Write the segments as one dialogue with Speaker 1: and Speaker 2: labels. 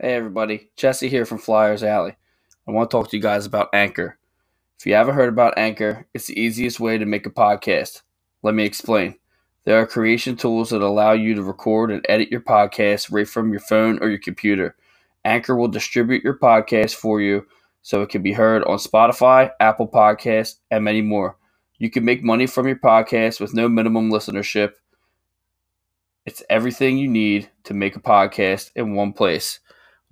Speaker 1: Hey everybody, Jesse here from Flyers Alley. I want to talk to you guys about Anchor. If you haven't heard about Anchor, it's the easiest way to make a podcast. Let me explain. There are creation tools that allow you to record and edit your podcast right from your phone or your computer. Anchor will distribute your podcast for you so it can be heard on Spotify, Apple Podcasts, and many more. You can make money from your podcast with no minimum listenership. It's everything you need to make a podcast in one place.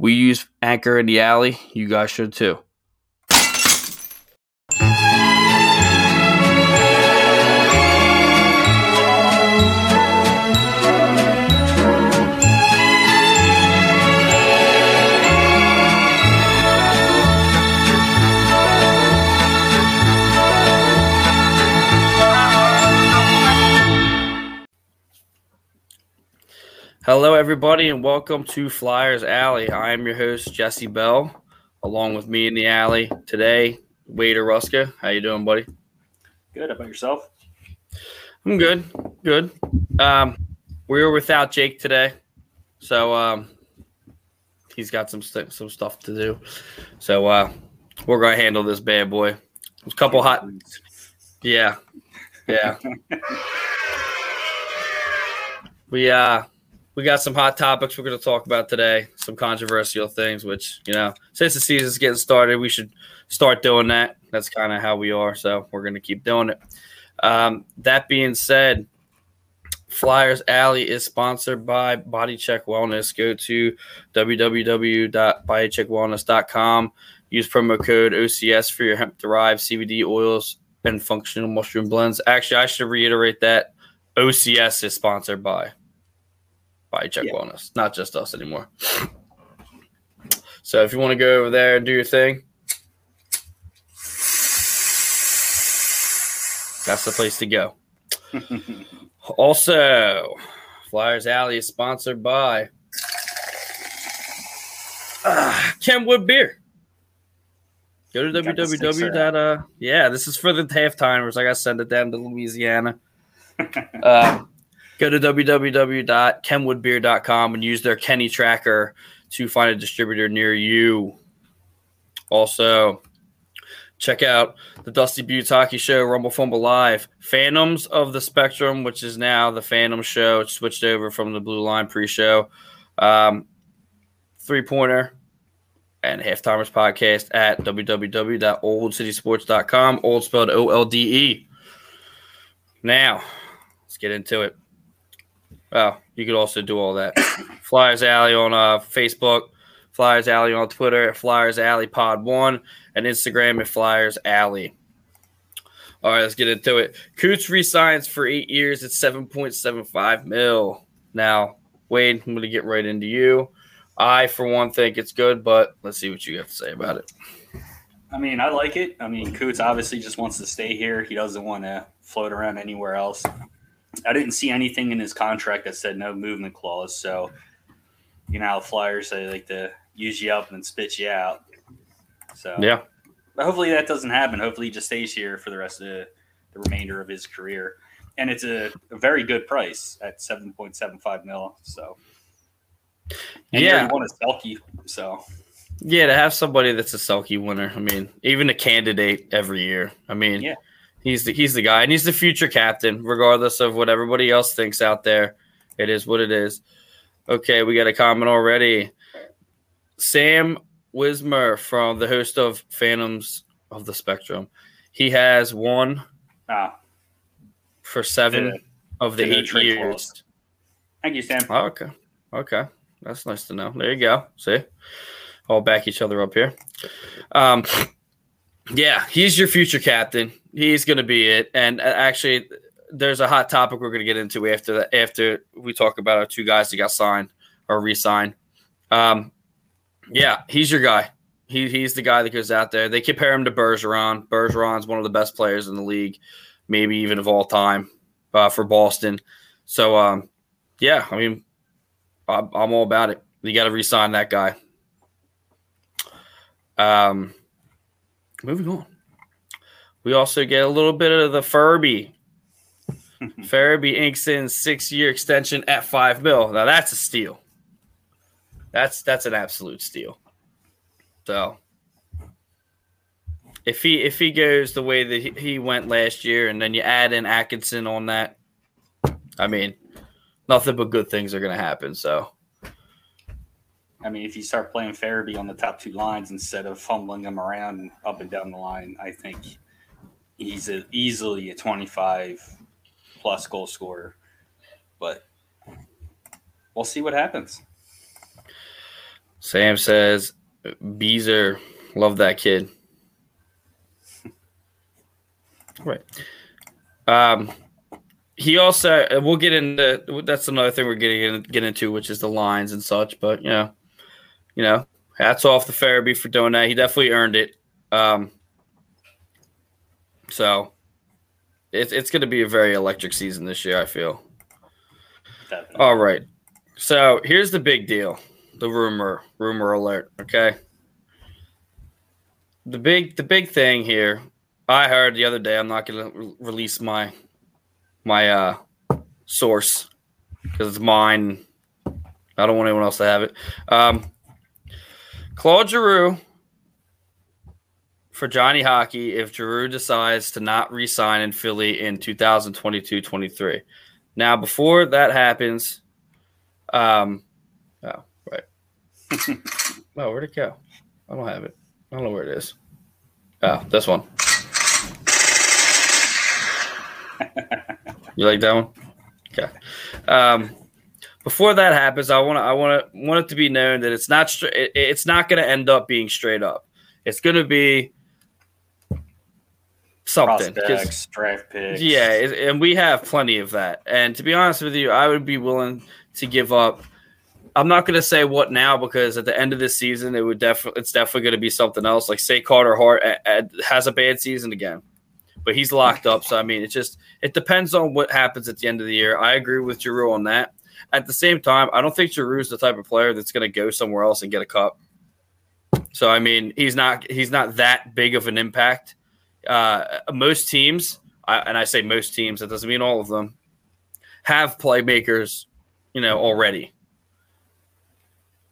Speaker 1: We use Anchor in the Alley. You guys should too. Hello, everybody, and welcome to Flyers Alley. I am your host Jesse Bell, along with me in the alley today, Wade Ruska. How you doing, buddy?
Speaker 2: Good. How about yourself?
Speaker 1: I'm good. Good. Um, we were without Jake today, so um, he's got some st- some stuff to do. So uh, we're gonna handle this bad boy. A couple hot. Yeah. Yeah. we uh we got some hot topics we're going to talk about today, some controversial things, which, you know, since the season's getting started, we should start doing that. That's kind of how we are. So we're going to keep doing it. Um, that being said, Flyers Alley is sponsored by Body Check Wellness. Go to www.bodycheckwellness.com. Use promo code OCS for your hemp derived CBD oils and functional mushroom blends. Actually, I should reiterate that OCS is sponsored by by Check yeah. Wellness, not just us anymore. So if you want to go over there and do your thing, that's the place to go. also, Flyers Alley is sponsored by uh, Kenwood Beer. Go to www. Uh, yeah, this is for the half timers. I got to send it down to Louisiana. uh, go to www.kenwoodbeer.com and use their Kenny tracker to find a distributor near you. Also, check out the Dusty Buttes Hockey Show, Rumble Fumble Live, Phantoms of the Spectrum, which is now the Phantom Show. It switched over from the Blue Line pre-show. Um, three pointer and halftimers podcast at www.oldcitysports.com. Old spelled O L D E. Now, let's get into it. Well, you could also do all that. Flyers Alley on uh, Facebook, Flyers Alley on Twitter, Flyers Alley Pod One, and Instagram at Flyers Alley. All right, let's get into it. Coots resigns for eight years at seven point seven five mil. Now, Wade, I'm going to get right into you. I, for one, think it's good, but let's see what you have to say about it.
Speaker 2: I mean, I like it. I mean, Coots obviously just wants to stay here. He doesn't want to float around anywhere else. I didn't see anything in his contract that said no movement clause. So, you know, how Flyers they like to use you up and then spit you out. So
Speaker 1: yeah,
Speaker 2: but hopefully that doesn't happen. Hopefully he just stays here for the rest of the, the remainder of his career. And it's a, a very good price at seven point seven five mil. So and yeah, want a Selke. So
Speaker 1: yeah, to have somebody that's a Selke winner. I mean, even a candidate every year. I mean,
Speaker 2: yeah.
Speaker 1: He's the he's the guy, and he's the future captain, regardless of what everybody else thinks out there. It is what it is. Okay, we got a comment already. Sam Wismer from the host of Phantoms of the Spectrum. He has one
Speaker 2: ah.
Speaker 1: for seven of the eight years. Close.
Speaker 2: Thank you, Sam.
Speaker 1: Oh, okay. Okay. That's nice to know. There you go. See? All back each other up here. Um, yeah, he's your future captain. He's going to be it. And uh, actually, there's a hot topic we're going to get into after. After we talk about our two guys that got signed or re-signed. Um, yeah, he's your guy. He, he's the guy that goes out there. They compare him to Bergeron. Bergeron's one of the best players in the league, maybe even of all time uh, for Boston. So, um, yeah, I mean, I'm, I'm all about it. You got to re-sign that guy. Um, moving on. We also get a little bit of the Furby. Furby inks in six year extension at five mil. Now that's a steal. That's that's an absolute steal. So if he if he goes the way that he, he went last year, and then you add in Atkinson on that, I mean, nothing but good things are going to happen. So
Speaker 2: I mean, if you start playing Farabee on the top two lines instead of fumbling him around up and down the line, I think he's a, easily a 25 plus goal scorer. But we'll see what happens.
Speaker 1: Sam says, Beezer, love that kid. right. Um, he also, we'll get into that's another thing we're getting in, get into, which is the lines and such. But you know, you know, hats off to Farabee for doing that. He definitely earned it. Um, so it's it's going to be a very electric season this year. I feel. Definitely. All right. So here's the big deal. The rumor, rumor alert. Okay. The big, the big thing here. I heard the other day. I'm not going to re- release my my uh source because it's mine. I don't want anyone else to have it. Um, Claude Giroux for Johnny Hockey if Giroux decides to not re-sign in Philly in 2022-23. Now, before that happens, um, oh, right. oh, where'd it go? I don't have it. I don't know where it is. Oh, this one. you like that one? Okay. Um, before that happens, I want to I want to want it to be known that it's not. It, it's not going to end up being straight up. It's going to be something.
Speaker 2: Prospects, draft picks.
Speaker 1: Yeah, and we have plenty of that. And to be honest with you, I would be willing to give up. I'm not going to say what now because at the end of this season, it would definitely it's definitely going to be something else. Like say Carter Hart has a bad season again, but he's locked up. So I mean, it just it depends on what happens at the end of the year. I agree with Giroux on that. At the same time, I don't think Giroux's the type of player that's going to go somewhere else and get a cup. So I mean, he's not he's not that big of an impact. Uh, most teams, I, and I say most teams, that doesn't mean all of them, have playmakers, you know, already.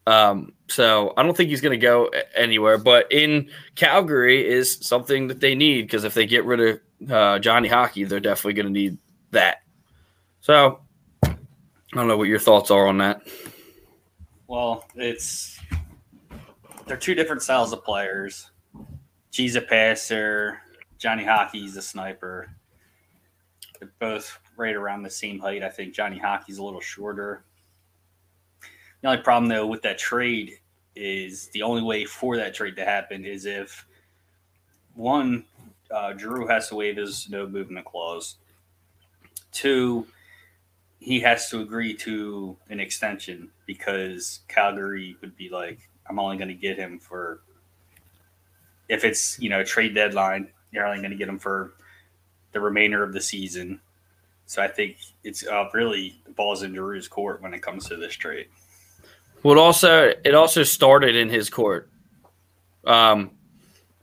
Speaker 1: Um, so I don't think he's going to go anywhere. But in Calgary is something that they need because if they get rid of uh, Johnny Hockey, they're definitely going to need that. So I don't know what your thoughts are on that.
Speaker 2: Well, it's they're two different styles of players. G's a passer, Johnny Hockey's a sniper. They're both right around the same height. I think Johnny Hockey's a little shorter. The only problem though with that trade is the only way for that trade to happen is if one, uh, Giroux has to waive his no movement clause. Two, he has to agree to an extension because Calgary would be like, I'm only going to get him for if it's you know trade deadline, you're only going to get him for the remainder of the season. So I think it's uh, really the ball's in Giroux's court when it comes to this trade.
Speaker 1: Well, also it also started in his court. Um,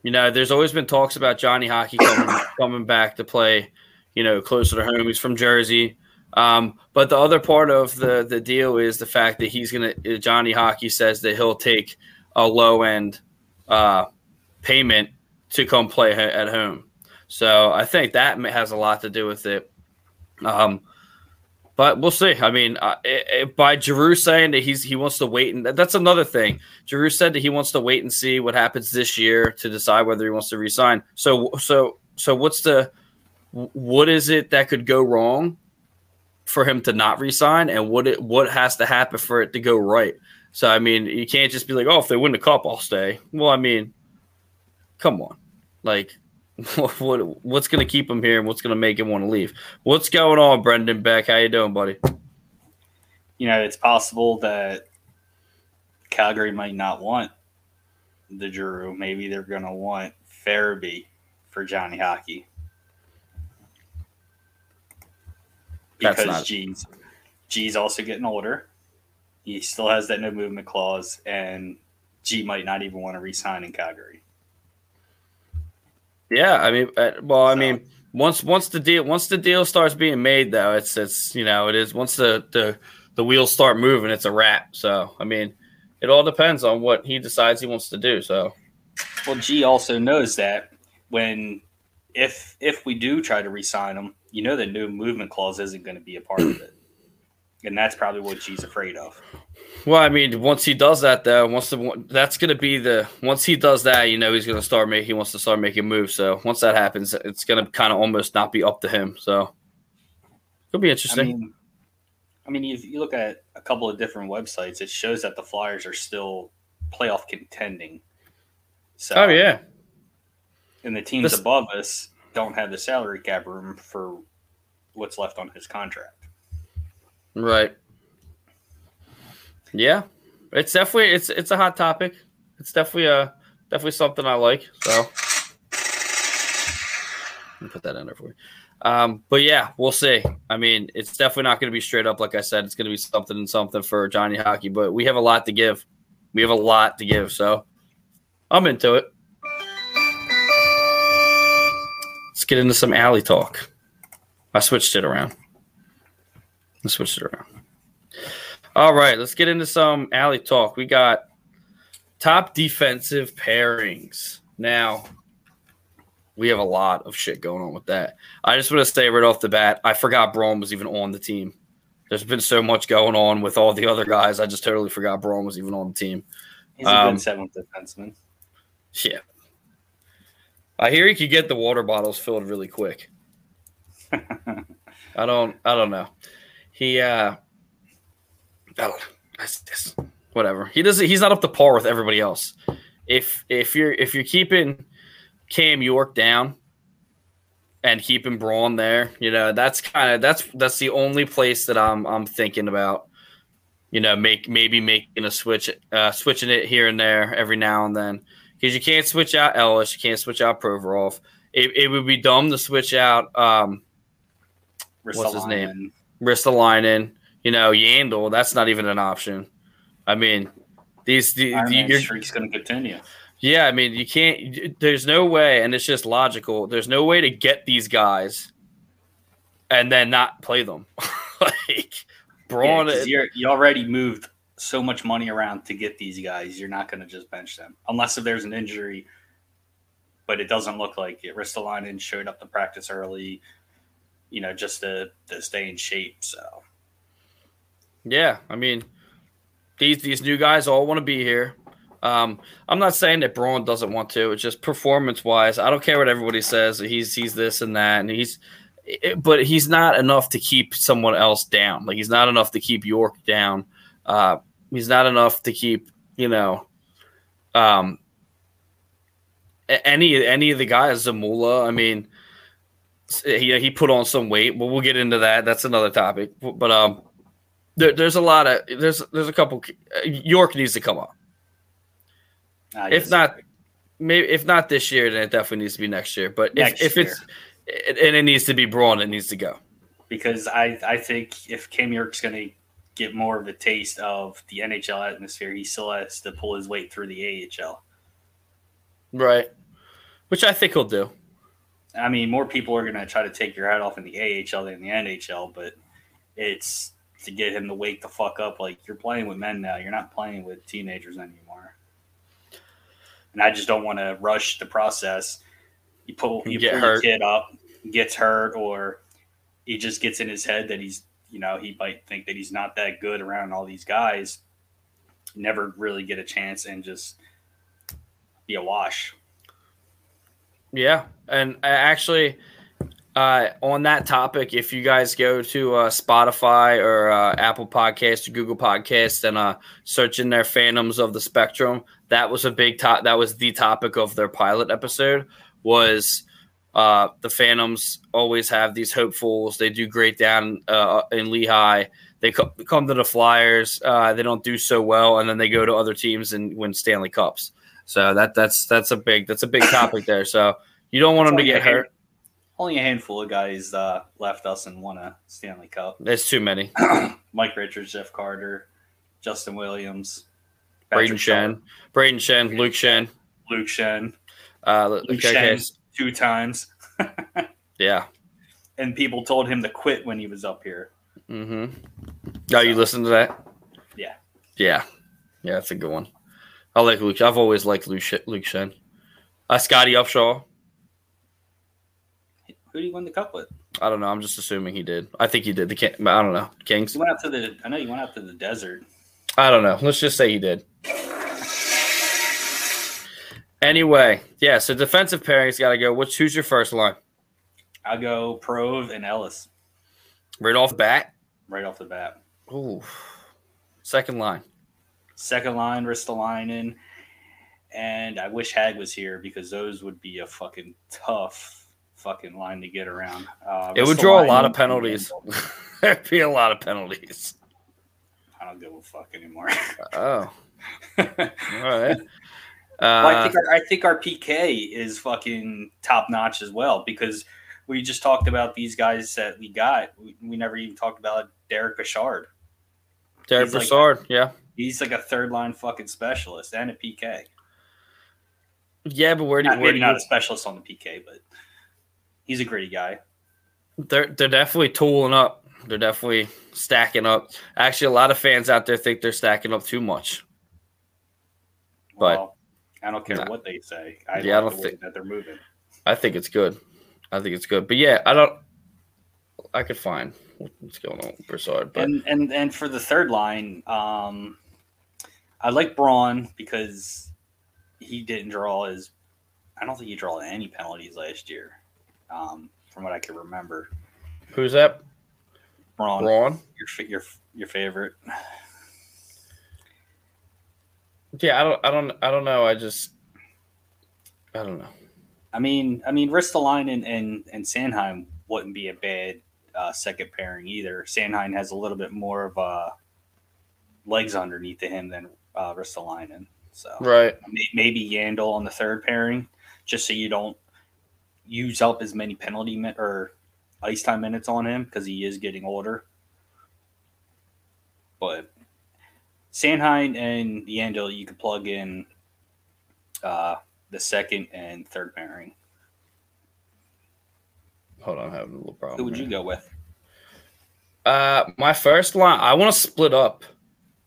Speaker 1: you know, there's always been talks about Johnny Hockey coming, coming back to play. You know, closer to home. He's from Jersey. Um, but the other part of the the deal is the fact that he's gonna Johnny Hockey says that he'll take a low end uh, payment to come play at home. So I think that has a lot to do with it. Um, but we'll see. I mean, uh, it, it, by Giroux saying that he's he wants to wait, and that's another thing. Giroux said that he wants to wait and see what happens this year to decide whether he wants to resign. So, so, so, what's the what is it that could go wrong for him to not resign, and what it what has to happen for it to go right? So, I mean, you can't just be like, oh, if they win the cup, I'll stay. Well, I mean, come on, like what, what's to keep him here and what's to make him want to leave? What's going on, Brendan Beck? How you doing, buddy?
Speaker 2: You know, it's possible that Calgary might not want the Giroux. Maybe they're to want Farabee for Johnny Hockey. Because not... G's G's also getting older. He still has that no movement clause, and G might not even want to resign in Calgary.
Speaker 1: Yeah, I mean, uh, well, I mean, once once the deal once the deal starts being made, though, it's it's you know it is once the the the wheels start moving, it's a wrap. So I mean, it all depends on what he decides he wants to do. So,
Speaker 2: well, G also knows that when if if we do try to resign him, you know the new movement clause isn't going to be a part of it, and that's probably what she's afraid of.
Speaker 1: Well, I mean, once he does that, though, once the that's going to be the once he does that, you know, he's going to start making. He wants to start making moves. So once that happens, it's going to kind of almost not be up to him. So it'll be interesting.
Speaker 2: I mean, I mean, if you look at a couple of different websites, it shows that the Flyers are still playoff contending.
Speaker 1: So, oh yeah,
Speaker 2: and the teams this, above us don't have the salary cap room for what's left on his contract.
Speaker 1: Right. Yeah, it's definitely it's it's a hot topic. It's definitely a definitely something I like. So put that in there for you. Um, but yeah, we'll see. I mean, it's definitely not going to be straight up. Like I said, it's going to be something and something for Johnny Hockey. But we have a lot to give. We have a lot to give. So I'm into it. Let's get into some alley talk. I switched it around. I switched it around. All right, let's get into some alley talk. We got top defensive pairings. Now, we have a lot of shit going on with that. I just want to say right off the bat, I forgot Braun was even on the team. There's been so much going on with all the other guys. I just totally forgot Braun was even on the team.
Speaker 2: He's a um, good seventh defenseman.
Speaker 1: Yeah. I hear he could get the water bottles filled really quick. I don't I don't know. He uh oh, whatever. He doesn't. He's not up to par with everybody else. If if you're if you're keeping Cam York down and keeping Braun there, you know that's kind of that's that's the only place that I'm I'm thinking about. You know, make maybe making a switch, uh, switching it here and there every now and then because you can't switch out Ellis, you can't switch out Provorov. It, it would be dumb to switch out um, what's his name, Ristolainen you know, Yandle, that's not even an option. I mean, these the,
Speaker 2: the streak's going to continue.
Speaker 1: Yeah, I mean, you can't. There's no way, and it's just logical. There's no way to get these guys and then not play them. like
Speaker 2: Braun, yeah, you already moved so much money around to get these guys. You're not going to just bench them unless if there's an injury. But it doesn't look like it. Ristolainen showed up to practice early, you know, just to to stay in shape. So
Speaker 1: yeah, I mean, these these new guys all want to be here. Um, I'm not saying that Braun doesn't want to. It's just performance wise. I don't care what everybody says. He's he's this and that, and he's, it, but he's not enough to keep someone else down. Like he's not enough to keep York down. Uh, he's not enough to keep you know, um, any any of the guys. Zamula. I mean, he he put on some weight, but we'll get into that. That's another topic. But um, there, there's a lot of there's there's a couple. York needs to come up. Uh, if not, maybe if not this year, then it definitely needs to be next year. But next if, if it's and it needs to be Braun, it needs to go.
Speaker 2: Because I I think if Cam York's going to get more of a taste of the NHL atmosphere, he still has to pull his weight through the AHL.
Speaker 1: Right, which I think he'll do.
Speaker 2: I mean, more people are going to try to take your hat off in the AHL than the NHL, but it's to get him to wake the fuck up. Like you're playing with men now. You're not playing with teenagers anymore. And I just don't want to rush the process. You pull you Get pull hurt. your kid up, gets hurt, or he just gets in his head that he's you know he might think that he's not that good around all these guys. Never really get a chance and just be a wash.
Speaker 1: Yeah, and actually uh, on that topic, if you guys go to uh, Spotify or uh, Apple Podcasts or Google Podcasts and uh, search in their Phantoms of the Spectrum, that was a big top. That was the topic of their pilot episode. Was uh, the Phantoms always have these hopefuls? They do great down uh, in Lehigh. They co- come to the Flyers. Uh, they don't do so well, and then they go to other teams and win Stanley Cups. So that that's that's a big that's a big topic there. So you don't want them to get hurt
Speaker 2: only a handful of guys uh, left us and won a Stanley Cup.
Speaker 1: There's too many.
Speaker 2: Mike Richards, Jeff Carter, Justin Williams,
Speaker 1: Brayden Schenn, Brayden Schenn, Luke Schenn,
Speaker 2: Luke Schenn.
Speaker 1: uh, Luke
Speaker 2: Schenn two times.
Speaker 1: yeah,
Speaker 2: and people told him to quit when he was up here.
Speaker 1: Mm-hmm. Oh, so, you listen to that?
Speaker 2: Yeah.
Speaker 1: Yeah. Yeah, that's a good one. I like Luke. I've always liked Luke, Luke Schenn. Uh, Scotty Upshall.
Speaker 2: Who do you win the cup with?
Speaker 1: I don't know. I'm just assuming he did. I think he did. The King, I don't know. Kings.
Speaker 2: He went out to the. I know you went out to the desert.
Speaker 1: I don't know. Let's just say he did. Anyway, yeah. So defensive pairing's got to go. Which who's your first line?
Speaker 2: I'll go Prove and Ellis
Speaker 1: Right off the bat.
Speaker 2: right off the bat.
Speaker 1: Ooh. Second line.
Speaker 2: Second line, Ristolainen, and I wish Hag was here because those would be a fucking tough fucking line to get around. Uh,
Speaker 1: It would draw a lot of penalties. There'd be a lot of penalties.
Speaker 2: I don't give a fuck anymore.
Speaker 1: Oh, all right.
Speaker 2: Well, I
Speaker 1: Uh,
Speaker 2: think our, I think our PK is fucking top notch as well because we just talked about these guys that we got. We, we never even talked about Derek Bouchard.
Speaker 1: Derek
Speaker 2: he's like-
Speaker 1: yeah.
Speaker 2: He's like a third line fucking specialist and a PK.
Speaker 1: Yeah, but where do you,
Speaker 2: Not,
Speaker 1: where
Speaker 2: maybe
Speaker 1: do you,
Speaker 2: not a specialist on the PK, but he's a gritty guy.
Speaker 1: they're they're definitely tooling up. They're definitely stacking up. Actually, a lot of fans out there think they're stacking up too much. But-
Speaker 2: I don't care
Speaker 1: Nah.
Speaker 2: what they say. I
Speaker 1: Yeah, I don't think-
Speaker 2: that they're moving.
Speaker 1: I think it's good. I think it's good. But yeah, I don't. I could find what's going on with Brassard, but
Speaker 2: and and and for the third line, um, I like Braun because he didn't draw as I don't think he drew any penalties last year, um, from what I can remember.
Speaker 1: who's that?
Speaker 2: Braun,
Speaker 1: Braun.
Speaker 2: your your your favorite.
Speaker 1: Yeah, I don't. I don't. I don't know. I just. I don't know.
Speaker 2: I mean, I mean, Ristolainen and and and Sanheim wouldn't be a bad uh, second pairing either. Sanheim has a little bit more of uh, legs underneath of him than uh, Ristolainen, so.
Speaker 1: Right.
Speaker 2: Maybe Yandle on the third pairing, just so you don't use up as many penalty min- or ice time minutes on him because he is getting older. But Sanheim and Yandle, you could plug in uh, the second and third pairing.
Speaker 1: Hold on, I'm having a little problem.
Speaker 2: Who would you go with?
Speaker 1: Uh, my first line. I want to split up.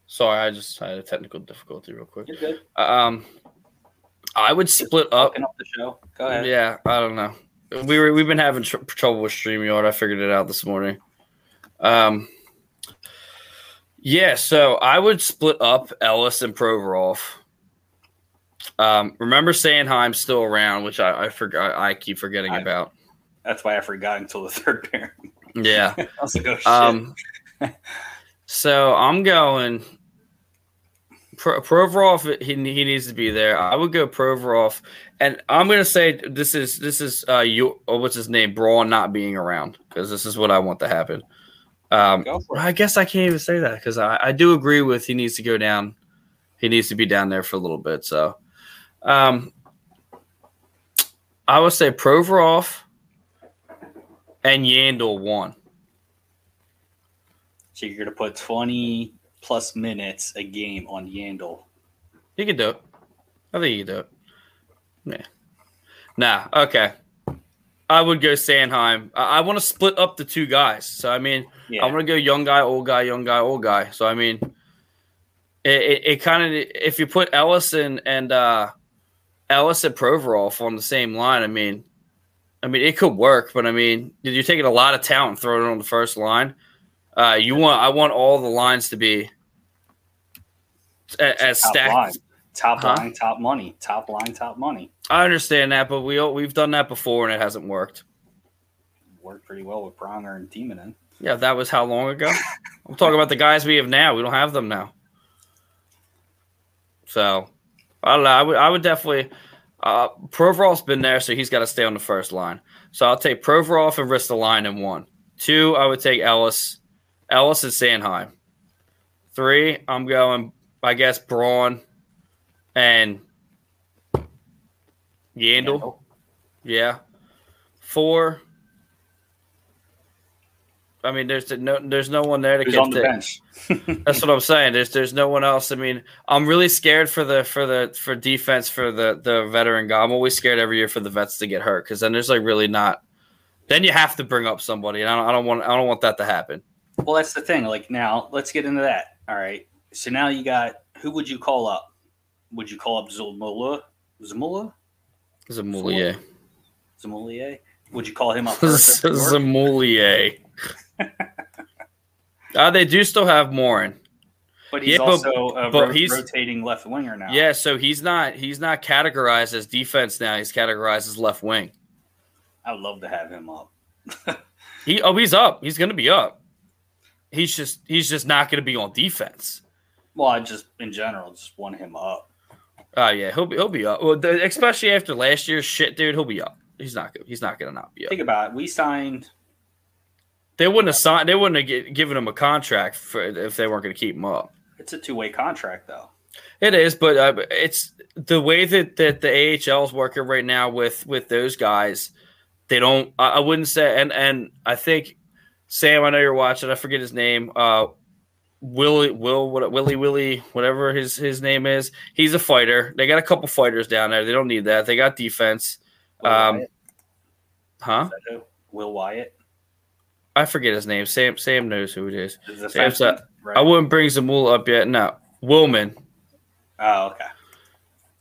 Speaker 1: Sorry, I just had a technical difficulty real quick.
Speaker 2: You're good.
Speaker 1: Um, I would split up.
Speaker 2: Up the show. Go ahead.
Speaker 1: Yeah, I don't know. We were we've been having tr- trouble with Streamyard. I figured it out this morning. Um, yeah, so I would split up Ellis and Provorov. Um, remember Sanheim's still around, which I I forgot. I keep forgetting
Speaker 2: I-
Speaker 1: about.
Speaker 2: That's why I forgot until the third pair.
Speaker 1: Yeah.
Speaker 2: I was like, oh.
Speaker 1: Um, so I'm going. Pro, Provorov, he, he needs to be there. I would go Provorov, and I'm going to say this is this is uh you oh, what's his name Braun not being around because this is what I want to happen. Um,
Speaker 2: go for it.
Speaker 1: I guess I can't even say that because I, I do agree with he needs to go down. He needs to be down there for a little bit. So, um, I would say Provorov and Yandle one.
Speaker 2: So you're gonna put 20 plus minutes a game on Yandle.
Speaker 1: You can do it. I think you can do it. Yeah. Nah. Okay. I would go Sanheim. I, I want to split up the two guys. So I mean,
Speaker 2: Yeah.
Speaker 1: I'm gonna go young guy, old guy, young guy, old guy. So I mean, it, it, it kind of if you put Ellison and uh, Ellis and Provorov on the same line, I mean, I mean it could work, but I mean, you're taking a lot of talent and throwing it on the first line. Uh, you want I want all the lines to be a- as stacked.
Speaker 2: Line, top
Speaker 1: Huh?
Speaker 2: line, top money, top line, top money.
Speaker 1: I understand that, but we we've done that before and it hasn't worked.
Speaker 2: Worked pretty well with Pronger and Timonen.
Speaker 1: Yeah, that was how long ago? I'm talking about the guys we have now. We don't have them now. So I don't know. I would I would definitely uh Provorov's been there, so he's got to stay on the first line. So I'll take Provorov and Ristolainen in one. Two, I would take Ellis, Ellis and Sanheim. Three, I'm going, I guess, Braun and Yandle. Yeah. Four. I mean, there's no there's no one there to
Speaker 2: Who's
Speaker 1: get
Speaker 2: on the
Speaker 1: the-
Speaker 2: bench?
Speaker 1: That's what I'm saying. There's there's no one else. I mean, I'm really scared for the for the for defense for the the veteran guy. I'm always scared every year for the vets to get hurt because then there's like really not. Then you have to bring up somebody, and I don't, I don't want I don't want that to happen.
Speaker 2: Well, that's the thing. Like now, let's get into that. All right. So now you got who would you call up? Would you call up Zamula? Zamula?
Speaker 1: Zamoulier.
Speaker 2: Zamoulier? Would you call him up first?
Speaker 1: Zamoulier. uh, they do still have Morin.
Speaker 2: But he's
Speaker 1: Yeah, but-
Speaker 2: also a
Speaker 1: but
Speaker 2: ro-
Speaker 1: he's-
Speaker 2: rotating left winger now.
Speaker 1: Yeah, so he's not he's not categorized as defense now. He's categorized as left wing.
Speaker 2: I would love to have him up.
Speaker 1: He oh he's up. He's gonna be up. He's just he's just not gonna be on defense.
Speaker 2: Well, I just in general just want him up.
Speaker 1: Oh yeah, he'll be he'll be up. Well, the, especially after last year's shit, dude. He'll be up. He's not good. He's not gonna not be up.
Speaker 2: Think about it. We signed
Speaker 1: They wouldn't have signed. They wouldn't have given him a contract for if they weren't gonna keep him up.
Speaker 2: it's a two way contract though.
Speaker 1: It is, but uh, it's the way that, that the AHL is working right now with with those guys. They don't. I, I wouldn't say, and and I think Sam. I know you're watching. I forget his name. Uh, Willie Will what Willie Willie whatever his his name is. He's a fighter. They got a couple fighters down there. They don't need that. They got defense.
Speaker 2: Will
Speaker 1: Um,
Speaker 2: Wyatt?
Speaker 1: Huh?
Speaker 2: Will Wyatt.
Speaker 1: I forget his name. Sam Sam knows who it is.
Speaker 2: Is
Speaker 1: Sam's
Speaker 2: right?
Speaker 1: I wouldn't bring Zamula up yet. No, Willman.
Speaker 2: oh, okay.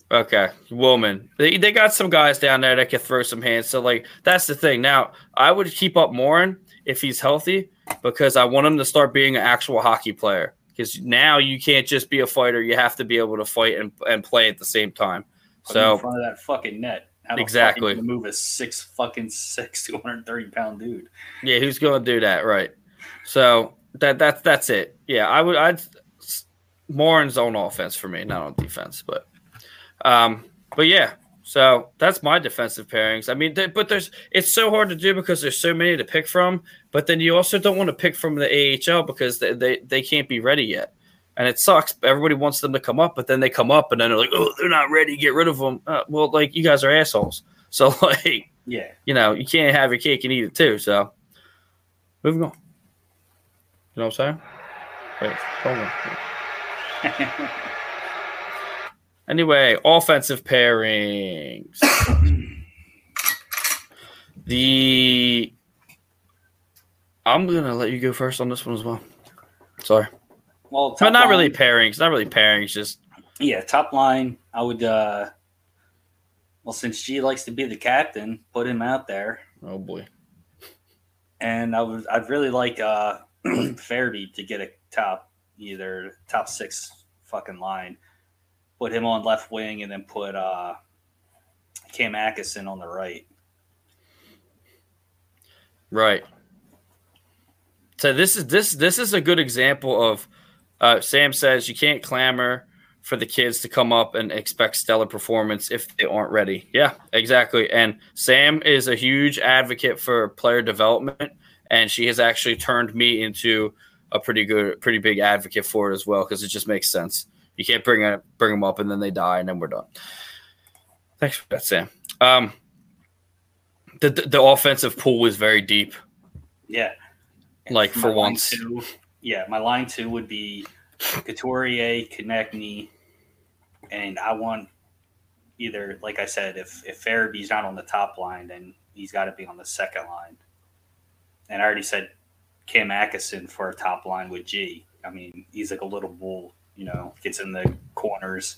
Speaker 1: Okay, woman. They, they got some guys down there that can throw some hands. So like that's the thing. Now I would keep up Morin if he's healthy because I want him to start being an actual hockey player. Because now you can't just be a fighter; you have to be able to fight and, and play at the same time.
Speaker 2: Put him in front of that fucking net.
Speaker 1: Exactly.
Speaker 2: gonna move a six fucking six, two hundred thirty pound dude.
Speaker 1: yeah, who's going to do that, right? So that that's that's it. Yeah, I would. I'd Morin's on offense for me, not on defense, but um, but yeah. So that's my defensive pairings. I mean, th- but there's it's so hard to do because there's so many to pick from. But then you also don't want to pick from the AHL because they, they, they can't be ready yet, and it sucks. Everybody wants them to come up, but then they come up and then they're like, oh, they're not ready. Get rid of them. Uh, well, like you guys are assholes. So like
Speaker 2: Yeah.
Speaker 1: you know you can't have your cake and eat it too. So moving on. You know what I'm saying? Wait, hold on. Anyway, offensive pairings. the I'm gonna let you go first on this one as well. Sorry,
Speaker 2: well,
Speaker 1: but not
Speaker 2: line-
Speaker 1: really pairings. Not really pairings. Just
Speaker 2: Yeah, top line. I would. uh Well, since G likes to be the captain, put him out there,
Speaker 1: oh boy.
Speaker 2: and I would. I'd really like uh Farabee to get a top, either top six fucking line. Put him on left wing, and then put uh Cam Atkinson on the right.
Speaker 1: Right. So this is this this is a good example of uh, Sam says you can't clamor for the kids to come up and expect stellar performance if they aren't ready. Yeah, exactly. And Sam is a huge advocate for player development, and she has actually turned me into a pretty good, pretty big advocate for it as well because it just makes sense. You can't bring a, bring them up and then they die and then we're done. Thanks for that, Sam. Um, the, the the offensive pool is very deep.
Speaker 2: Yeah.
Speaker 1: Like, for once.
Speaker 2: two- yeah, my line two would be Couturier, Konecny, and I want either, like I said, if if Farabee's not on the top line, then he's got to be on the second line. And I already said Cam Atkinson for a top line with G. I mean, he's like a little bull, you know, gets in the corners,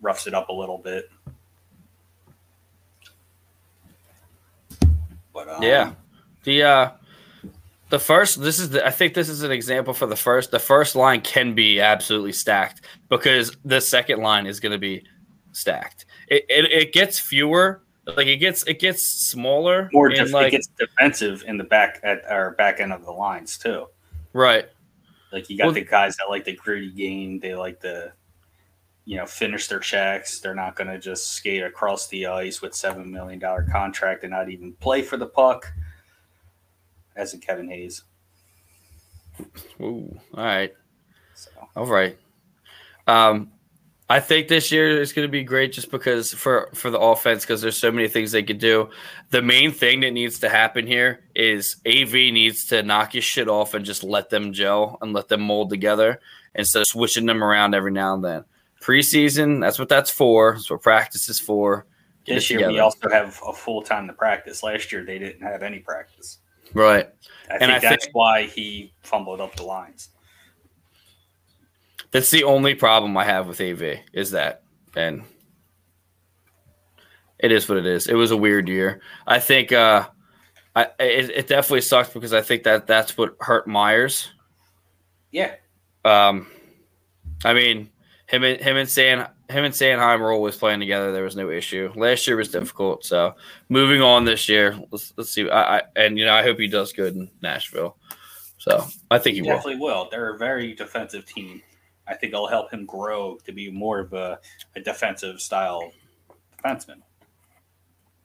Speaker 2: roughs it up a little bit. But um,
Speaker 1: Yeah. The uh the first this is the I think this is an example for the first the first line can be absolutely stacked because the second line is going to be stacked. It, it it gets fewer like it gets it gets smaller
Speaker 2: more def-
Speaker 1: like
Speaker 2: it gets defensive in the back at our back end of the lines too.
Speaker 1: right.
Speaker 2: Like you got
Speaker 1: Well-
Speaker 2: the guys that like the gritty game. They like to, you know, finish their checks. They're not going to just skate across the ice with seven million dollar contract and not even play for the puck. As in Kevin Hayes.
Speaker 1: Ooh, all right.
Speaker 2: So
Speaker 1: All right. Um, I think this year is going to be great just because for for the offense because there's so many things they could do. The main thing that needs to happen here is AV needs to knock his shit off and just let them gel and let them mold together instead of switching them around every now and then. Preseason, that's what that's for. That's what practice is for. Get
Speaker 2: this year we also have a full time to practice. Last year they didn't have any practice.
Speaker 1: Right.
Speaker 2: I
Speaker 1: And
Speaker 2: think
Speaker 1: I
Speaker 2: that's
Speaker 1: think-
Speaker 2: why he fumbled up the lines.
Speaker 1: That's the only problem I have with AV is that, and it is what it is. It was a weird year. I think uh, I it, it definitely sucks because I think that that's what hurt Myers.
Speaker 2: Yeah.
Speaker 1: Um, I mean, him and him and San him and Sanheim were always playing together. There was no issue. Last year was difficult. So moving on this year, let's let's see. I, I and you know I hope he does good in Nashville. So I think he,
Speaker 2: he definitely will. will. They're a very defensive team. I think it'll help him grow to be more of a, a defensive style defenseman.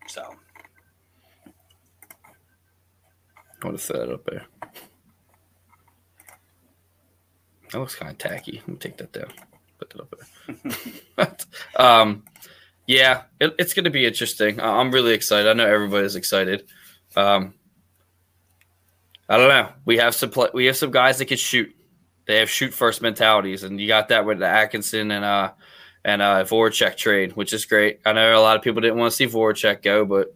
Speaker 2: So
Speaker 1: I want to set it up there. That looks kind of tacky. Let me take that down. Put that up there. um, yeah, it, it's going to be interesting. I'm really excited. I know everybody's excited. Um, I don't know. We have some we have some guys that can shoot. They have shoot first mentalities, and you got that with the Atkinson and uh and uh Voracek trade, which is great. I know a lot of people didn't want to see Voracek go, but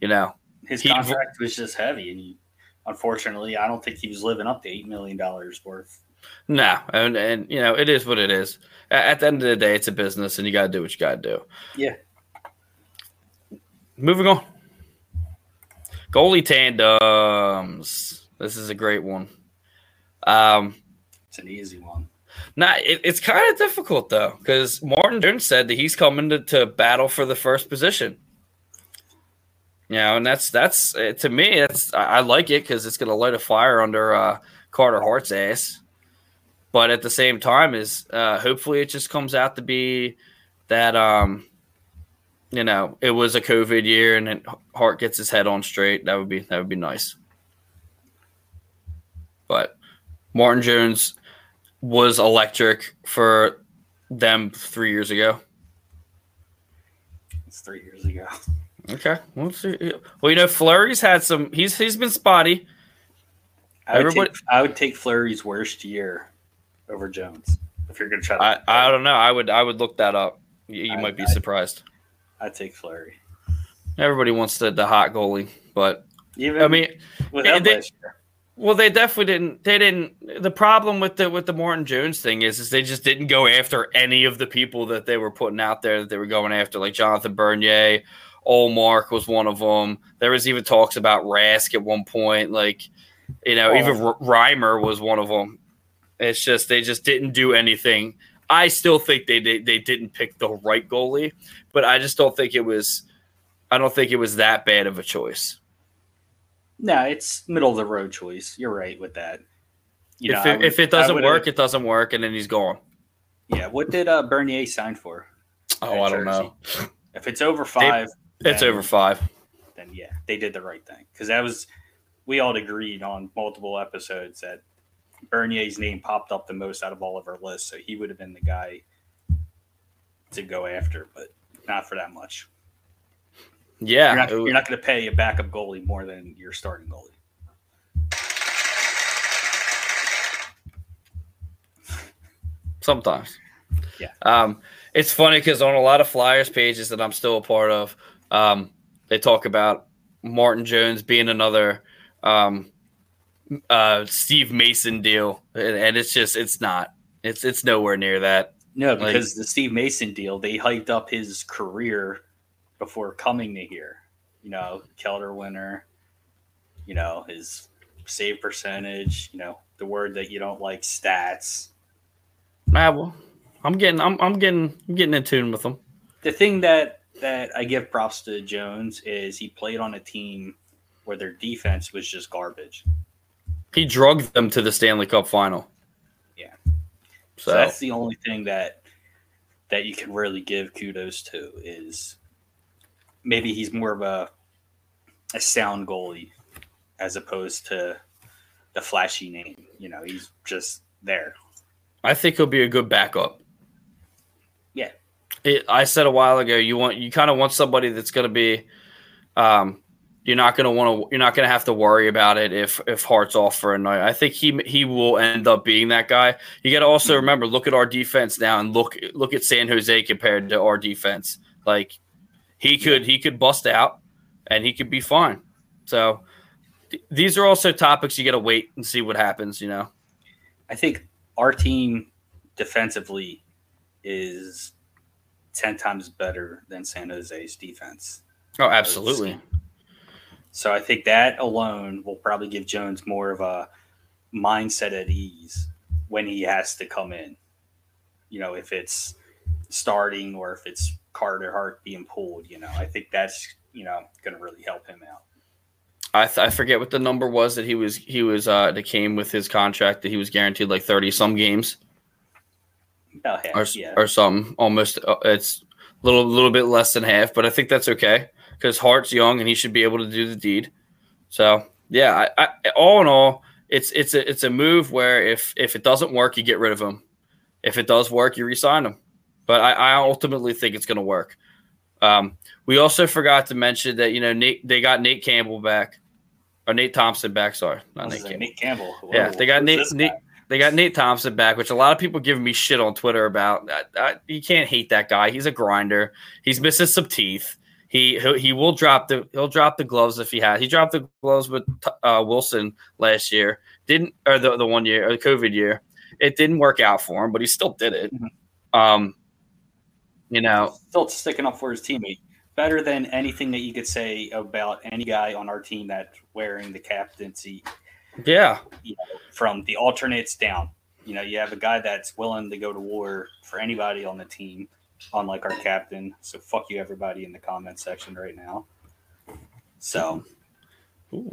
Speaker 1: you know
Speaker 2: his contract was just heavy, and he, unfortunately, I don't think he was living up to eight million dollars worth.
Speaker 1: No, and and you know it is what it is. At the end of the day, it's a business, and you got to do what you got to do.
Speaker 2: Yeah.
Speaker 1: Moving on. Goalie tandems. This is a great one. Um,
Speaker 2: it's an easy one.
Speaker 1: Nah, it, it's kind of difficult though, because Martin Jones said that he's coming to, to battle for the first position. You know, and that's that's uh, to me, that's I, I like it because it's going to light a fire under uh, Carter Hart's ass but at the same time is uh, hopefully it just comes out to be that um you know it was a covid year and hart gets his head on straight that would be that would be nice but martin jones was electric for them three years ago
Speaker 2: it's three years ago
Speaker 1: okay well, well you know fleury's had some he's he's been spotty
Speaker 2: I would, Everybody, take, I would take Fleury's worst year over Jones. If you're going to try,
Speaker 1: to I, I don't know. I would I would look that up. You, you I, might be I, surprised.
Speaker 2: I take Fleury.
Speaker 1: Everybody wants the, the hot goalie, but Even I mean, without they, well, they definitely didn't. They didn't. The problem with the with the Martin Jones thing is, is they just didn't go after any of the people that they were putting out there that they were going after, like Jonathan Bernier. Ullmark was one of them. There was even talks about Rask at one point. Like, you know, oh. even R- Reimer was one of them. It's just they just didn't do anything. I still think they, they they didn't pick the right goalie, but I just don't think it was. I don't think it was that bad of a choice.
Speaker 2: No, it's middle of the road choice. You're right with that.
Speaker 1: You if, know, it, would, if it doesn't work, it doesn't work, and then he's gone.
Speaker 2: Yeah. What did uh, Bernier sign for?
Speaker 1: Oh, I don't know.
Speaker 2: If it's over five,
Speaker 1: they, it's over five.
Speaker 2: Then yeah, they did the right thing because that was we all agreed on multiple episodes that Bernier's name popped up the most out of all of our lists, so he would have been the guy to go after, but not for that much.
Speaker 1: Yeah,
Speaker 2: you're not, not going to pay a backup goalie more than your starting goalie.
Speaker 1: Sometimes.
Speaker 2: Yeah.
Speaker 1: Um, it's funny because on a lot of Flyers pages that I'm still a part of, um, they talk about Martin Jones being another um, uh, Steve Mason deal, and it's just it's not. It's it's nowhere near that.
Speaker 2: No, because like, the Steve Mason deal, they hyped up his career before coming to here. You know, Calder winner. You know his save percentage. You know the word that you don't like, stats.
Speaker 1: Ah, well, I'm getting, I'm, I'm getting, I'm getting in tune with them.
Speaker 2: The thing that that I give props to Jones is he played on a team where their defense was just garbage.
Speaker 1: He drugged them to the Stanley Cup final.
Speaker 2: Yeah. So, so that's the only thing that that you can really give kudos to is maybe he's more of a a sound goalie as opposed to the flashy name. You know, he's just there.
Speaker 1: I think he'll be a good backup.
Speaker 2: Yeah.
Speaker 1: It, I said a while ago, you want you kind of want somebody that's going to be um, you're not going to want to you're not going to have to worry about it if if Hart's off for a night. I think he he will end up being that guy. You got to also mm-hmm. remember look at our defense now and look look at San Jose compared to our defense. Like he could he could bust out and he could be fine. So th- these are also topics you got to wait and see what happens, you know.
Speaker 2: I think our team defensively is ten times better than San Jose's defense.
Speaker 1: Oh, absolutely.
Speaker 2: So I think that alone will probably give Jones more of a mindset at ease when he has to come in. You know, if it's starting or if it's Carter Hart being pulled, you know, I think that's, you know, going to really help him out.
Speaker 1: I, th- I forget what the number was that he was he was uh that came with his contract that he was guaranteed like 30 some games
Speaker 2: half,
Speaker 1: or,
Speaker 2: yeah.
Speaker 1: or something almost uh, it's a little little bit less than half but I think that's okay because Hart's young and he should be able to do the deed so yeah I, I all in all it's it's a it's a move where if if it doesn't work you get rid of him if it does work you resign him but I, I ultimately think it's going to work um, we also forgot to mention that you know Nate they got Nate Campbell back or Nate Thompson back. Sorry, not Nate Campbell.
Speaker 2: Nate Campbell.
Speaker 1: Yeah, they got Nate, Nate they got Nate Thompson back, which a lot of people giving me shit on Twitter about. I, I, you can't hate that guy. He's a grinder. He's missing some teeth. He he will drop the he'll drop the gloves if he has. He dropped the gloves with uh, Wilson last year. Didn't or the the one year or the COVID year. It didn't work out for him, but he still did it.
Speaker 2: Mhm.
Speaker 1: Um, you know,
Speaker 2: Still sticking up for his teammate. Better than anything that you could say about any guy on our team that's wearing the captaincy
Speaker 1: yeah,
Speaker 2: from the alternates down. You know, you have a guy that's willing to go to war for anybody on the team, unlike our captain. So fuck you, everybody in the comment section right now. So
Speaker 1: Ooh.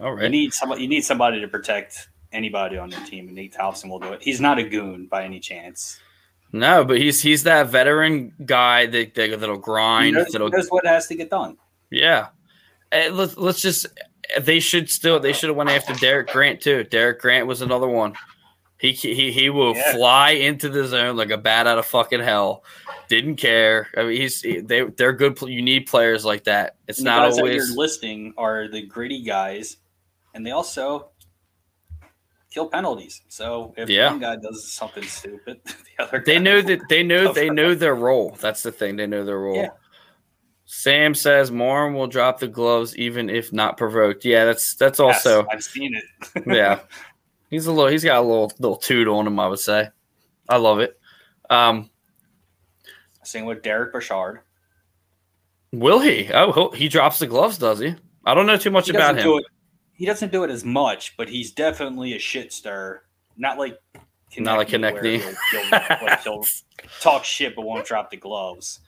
Speaker 1: all
Speaker 2: you need somebody. You need somebody to protect anybody on your team, and Nate Thompson will do it. He's not a goon by any chance.
Speaker 1: No, but he's he's that veteran guy that, that that'll
Speaker 2: He
Speaker 1: grind.
Speaker 2: knows,
Speaker 1: that'll
Speaker 2: knows what has to get done.
Speaker 1: Yeah. Eh, let's let's just they should still they should have went after Derek Grant too. Derek Grant was another one. He he he will
Speaker 2: Yeah.
Speaker 1: fly into the zone like a bat out of fucking hell. Didn't care. I mean, he's they they're good. You need players like that. It's
Speaker 2: And
Speaker 1: not
Speaker 2: guys that
Speaker 1: always
Speaker 2: you're listing are the gritty guys, and they also kill penalties. So if
Speaker 1: Yeah.
Speaker 2: one guy does something stupid, the other
Speaker 1: they know that they know they know their role. That's the thing. They know their role.
Speaker 2: Yeah.
Speaker 1: Sam says Morin will drop the gloves even if not provoked. Yeah, that's that's
Speaker 2: Yes,
Speaker 1: also
Speaker 2: I've seen it.
Speaker 1: yeah. He's a little. He's got a little little toot on him. I would say. I love it. Um,
Speaker 2: Same with Derek Bouchard.
Speaker 1: will he? Oh, he'll, drops the gloves, does he? I don't know too much
Speaker 2: He
Speaker 1: about him.
Speaker 2: do it. He doesn't do it as much, but he's definitely a shit stir. Not like
Speaker 1: Not like Konecny.
Speaker 2: He'll, he'll, like, he'll talk shit but won't drop the gloves.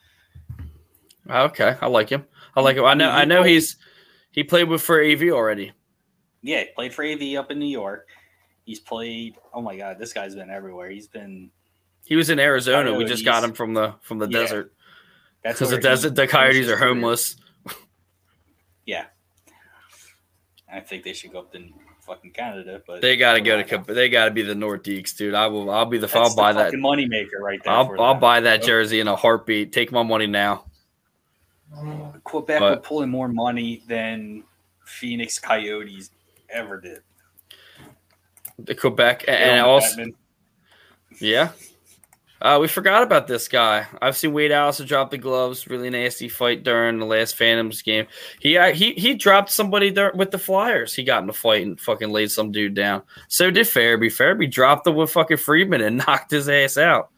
Speaker 1: Okay, I like him. I like him. I know. I know he's he played with for AV already.
Speaker 2: Yeah, he played for AV up in New York. He's played. Oh my god, this guy's been everywhere. He's been.
Speaker 1: He was in Arizona.
Speaker 2: know
Speaker 1: We just got him from the from the
Speaker 2: Yeah,
Speaker 1: desert
Speaker 2: That's
Speaker 1: because the desert the coyotes are homeless.
Speaker 2: Yeah, I think they should go up to fucking Canada, but
Speaker 1: They got to go to. They got to be the Nordiques, dude. I will. I'll be the.
Speaker 2: That's
Speaker 1: I'll
Speaker 2: the
Speaker 1: buy that.
Speaker 2: fucking moneymaker right there.
Speaker 1: I'll I'll buy that jersey in a heartbeat. Take my money now.
Speaker 2: Quebec
Speaker 1: But-
Speaker 2: would pull in more money than Phoenix Coyotes ever did.
Speaker 1: The Quebec and,
Speaker 2: Dylan
Speaker 1: also Yeah. Uh, we forgot about this guy. I've seen Wade Allison drop the gloves. Really nasty fight during the last Phantoms game. He uh, he he dropped somebody there with the Flyers. He got in a fight and fucking laid some dude down. So did Farabee. Farabee dropped him with fucking Friedman and knocked his ass out.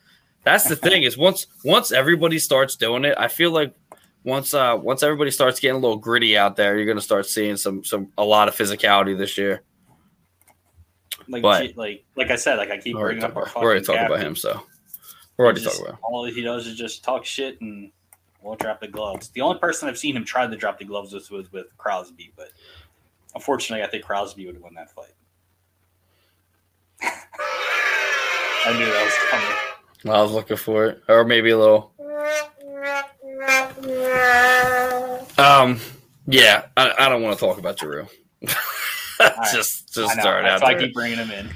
Speaker 1: That's the thing is once once everybody starts doing it, I feel like once uh once everybody starts getting a little gritty out there, you're gonna start seeing some some a lot of physicality this year.
Speaker 2: like
Speaker 1: but-
Speaker 2: like like I said, like I keep bringing up our
Speaker 1: about, we're already talking about him, so we're already
Speaker 2: He just-
Speaker 1: talking about.
Speaker 2: All he does is just talk shit and won't drop the gloves. The only person I've seen him try to drop the gloves with was with Crosby, but unfortunately, I think Crosby would have won that fight. I knew that was coming.
Speaker 1: I was looking for it, or maybe a little. Um, yeah, I, I don't want to talk about Giroux. just, just start out
Speaker 2: I keep bringing him in.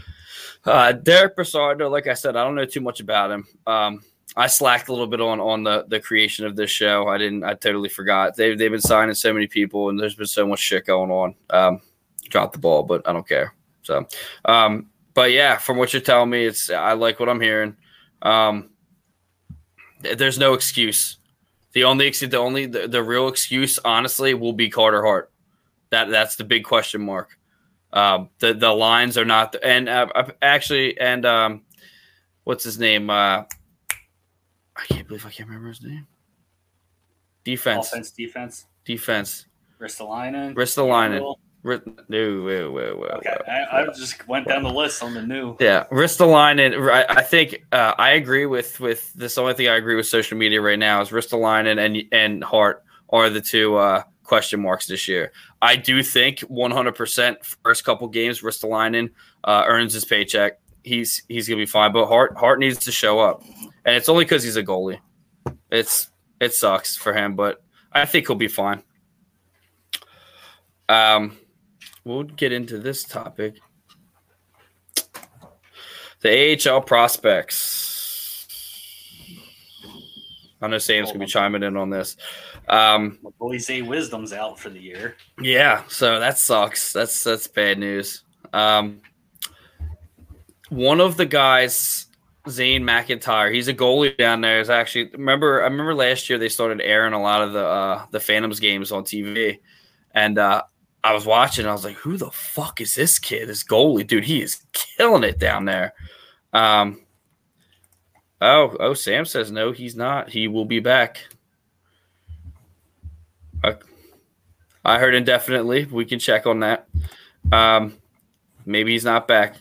Speaker 1: Uh, Derick Brassard, like I said, I don't know too much about him. Um, I slacked a little bit on on the the creation of this show. I didn't. I totally forgot. They've they've been signing so many people, and there's been so much shit going on. Um, dropped the ball, but I don't care. So, um, but yeah, from what you're telling me, it's I like what I'm hearing. Um, th- there's no excuse. The only ex- the only the, the real excuse, honestly, will be Carter Hart. That that's the big question mark. Um, the the lines are not, and uh, actually, and um, what's his name? Uh, I can't believe I can't remember his name. Defense.
Speaker 2: Offense, defense.
Speaker 1: Defense.
Speaker 2: Ristolainen.
Speaker 1: Ristolainen. no, wait, wait, wait,
Speaker 2: okay, I, I, just went down the list on the new.
Speaker 1: Yeah, Ristolainen. I, I think uh, I agree with with this. Only thing I agree with social media right now is Ristolainen and and Hart are the two uh, question marks this year. I do think 100% first couple games Ristolainen uh, earns his paycheck. He's he's gonna be fine, but Hart Hart needs to show up, and it's only because he's a goalie. It's it sucks for him, but I think he'll be fine. Um, we'll get into this topic. The AHL prospects. I know Sam's gonna be chiming in on this. Um,
Speaker 2: My boy Zay Wisdom's out for the year.
Speaker 1: Yeah, so that sucks. That's that's bad news. Um, one of the guys, Zane McIntyre, he's a goalie down there. Is actually remember I remember last year they started airing a lot of the uh, the Phantoms games on TV, and uh, I was watching. I was like, who the fuck is this kid? This goalie, dude, he is killing it down there. Um, oh, oh, Sam says no, he's not. He will be back. I, I heard indefinitely. We can check on that. Um, maybe he's not back.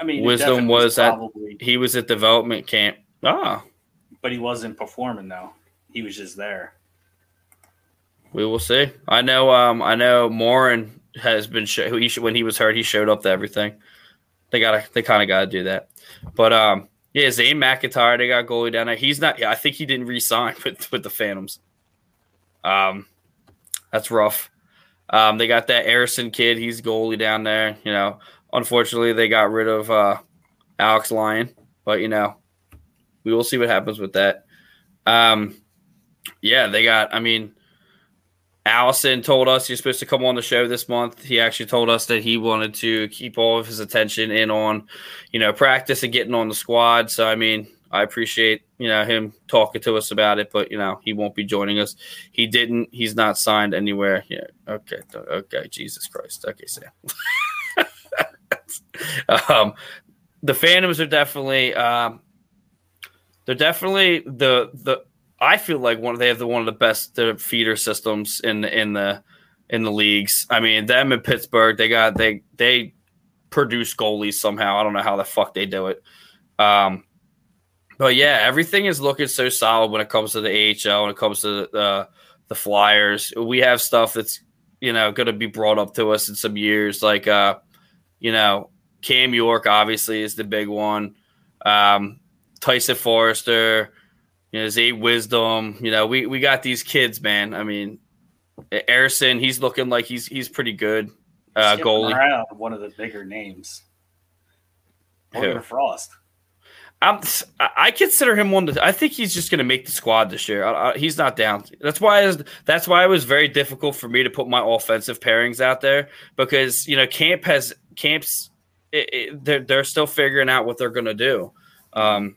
Speaker 2: I mean,
Speaker 1: Wisdom was probably, at he was at development camp. Ah,
Speaker 2: but he wasn't performing though. He was just there.
Speaker 1: We will see. I know. Um, I know. Morin has been show, he when he was hurt, he showed up to everything. They gotta. They kind of gotta do that. But um, yeah, Zane McIntyre, they got goalie down there. He's not. Yeah, I think he didn't re-sign with with the Phantoms. Um, that's rough. Um, they got that Ersson kid. He's goalie down there. You know, unfortunately, they got rid of uh, Alex Lyon, but you know, we will see what happens with that. Um, yeah, they got. I mean, Allison told us he's supposed to come on the show this month. He actually told us that he wanted to keep all of his attention in on, you know, practice and getting on the squad. So I mean, I appreciate you know him talking to us about it, but you know he won't be joining us. He didn't. He's not signed anywhere. Yeah. Okay. Okay. Jesus Christ. Okay, Sam. um, the Phantoms are definitely. Um, they're definitely the the. I feel like one they have the one of the best feeder systems in in the in the leagues. I mean, them in Pittsburgh, they got they they produce goalies somehow. I don't know how the fuck they do it. Um, but yeah, everything is looking so solid when it comes to the AHL, when it comes to the uh, the Flyers. We have stuff that's you know going to be brought up to us in some years, like uh, you know Cam York obviously is the big one. Um, Tyson Foerster, you know, Zay Wisdom. You know, we we got these kids, man. I mean, Ersson, he's looking like he's he's pretty good. Uh, goalie,
Speaker 2: around one of the bigger names. Morgan Frost.
Speaker 1: I'm, I consider him one. To, I think he's just going to make the squad this year. I, I, he's not down. That's why. Was, that's why it was very difficult for me to put my offensive pairings out there because you know camp has camps. It, it, they're they're still figuring out what they're going to do. Um,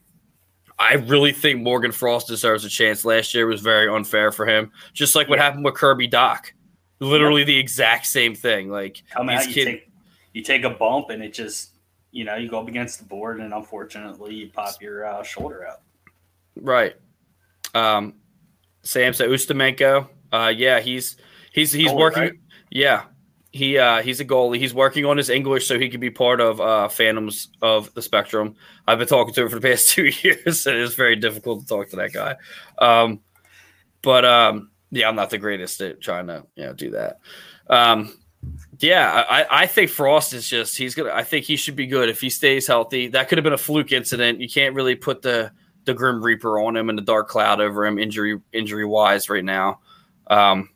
Speaker 1: I really think Morgan Frost deserves a chance. Last year was very unfair for him, just like what yeah. happened with Kirby Dach. Literally the exact same thing. Like
Speaker 2: Come out, you, kid- take, you take a bump and it just you know, you go up against the board, and unfortunately, you pop your uh, shoulder out.
Speaker 1: Right. Um, Sam said Ustimenko. Uh, yeah, he's he's he's working. Right? Yeah, he uh, he's a goalie. He's working on his English so he can be part of uh, Phantoms of the Spectrum. I've been talking to him for the past two years, and it's very difficult to talk to that guy. Um, but um, yeah, I'm not the greatest at trying to you know do that. Um, yeah, I, I think Frost is just he's gonna. I think he should be good if he stays healthy. That could have been a fluke incident. You can't really put the the Grim Reaper on him and the dark cloud over him injury injury wise right now. Um,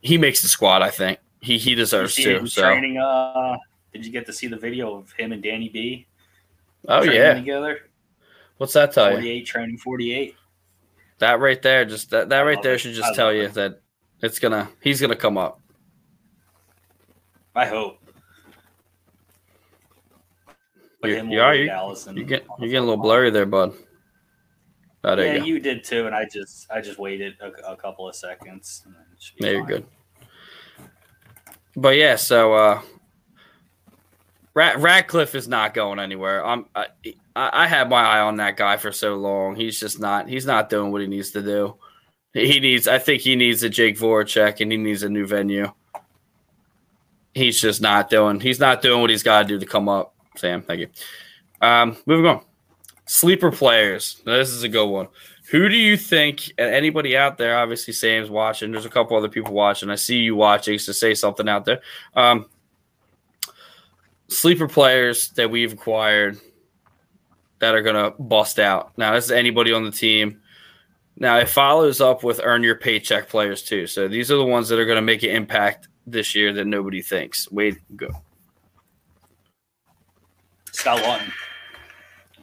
Speaker 1: he makes the squad. I think he he deserves to. So.
Speaker 2: Training. Uh, did you get to see the video of him and Danny
Speaker 1: B? Oh yeah,
Speaker 2: together.
Speaker 1: What's that tell
Speaker 2: 48, you? Forty eight training forty eight.
Speaker 1: That right there, just that that right there should just tell you that it's gonna he's gonna come up.
Speaker 2: I hope.
Speaker 1: You're, you are you, you get getting a little blurry there, bud.
Speaker 2: Oh, yeah, you, you, did too, and I just I just waited a, a couple of seconds.
Speaker 1: there you're good. But yeah, so uh, Rat- Ratcliffe is not going anywhere. I'm I, I had my eye on that guy for so long. He's just not. He's not doing what he needs to do. He needs. I think he needs a Jake Voracek and he needs a new venue. He's just not doing. He's not doing what he's got to do to come up. Sam, thank you. Um, moving on. Sleeper players. Now, this is a good one. Who do you think? Anybody out there? Obviously, Sam's watching. There's a couple other people watching. I see you watching. So say something out there. Um, sleeper players that we've acquired that are to bust out. Now, this is anybody on the team. Now, it follows up with earn your paycheck players too. So these are the ones that are going to make an impact this year that nobody thinks. Wade, go.
Speaker 2: Scott Lawton.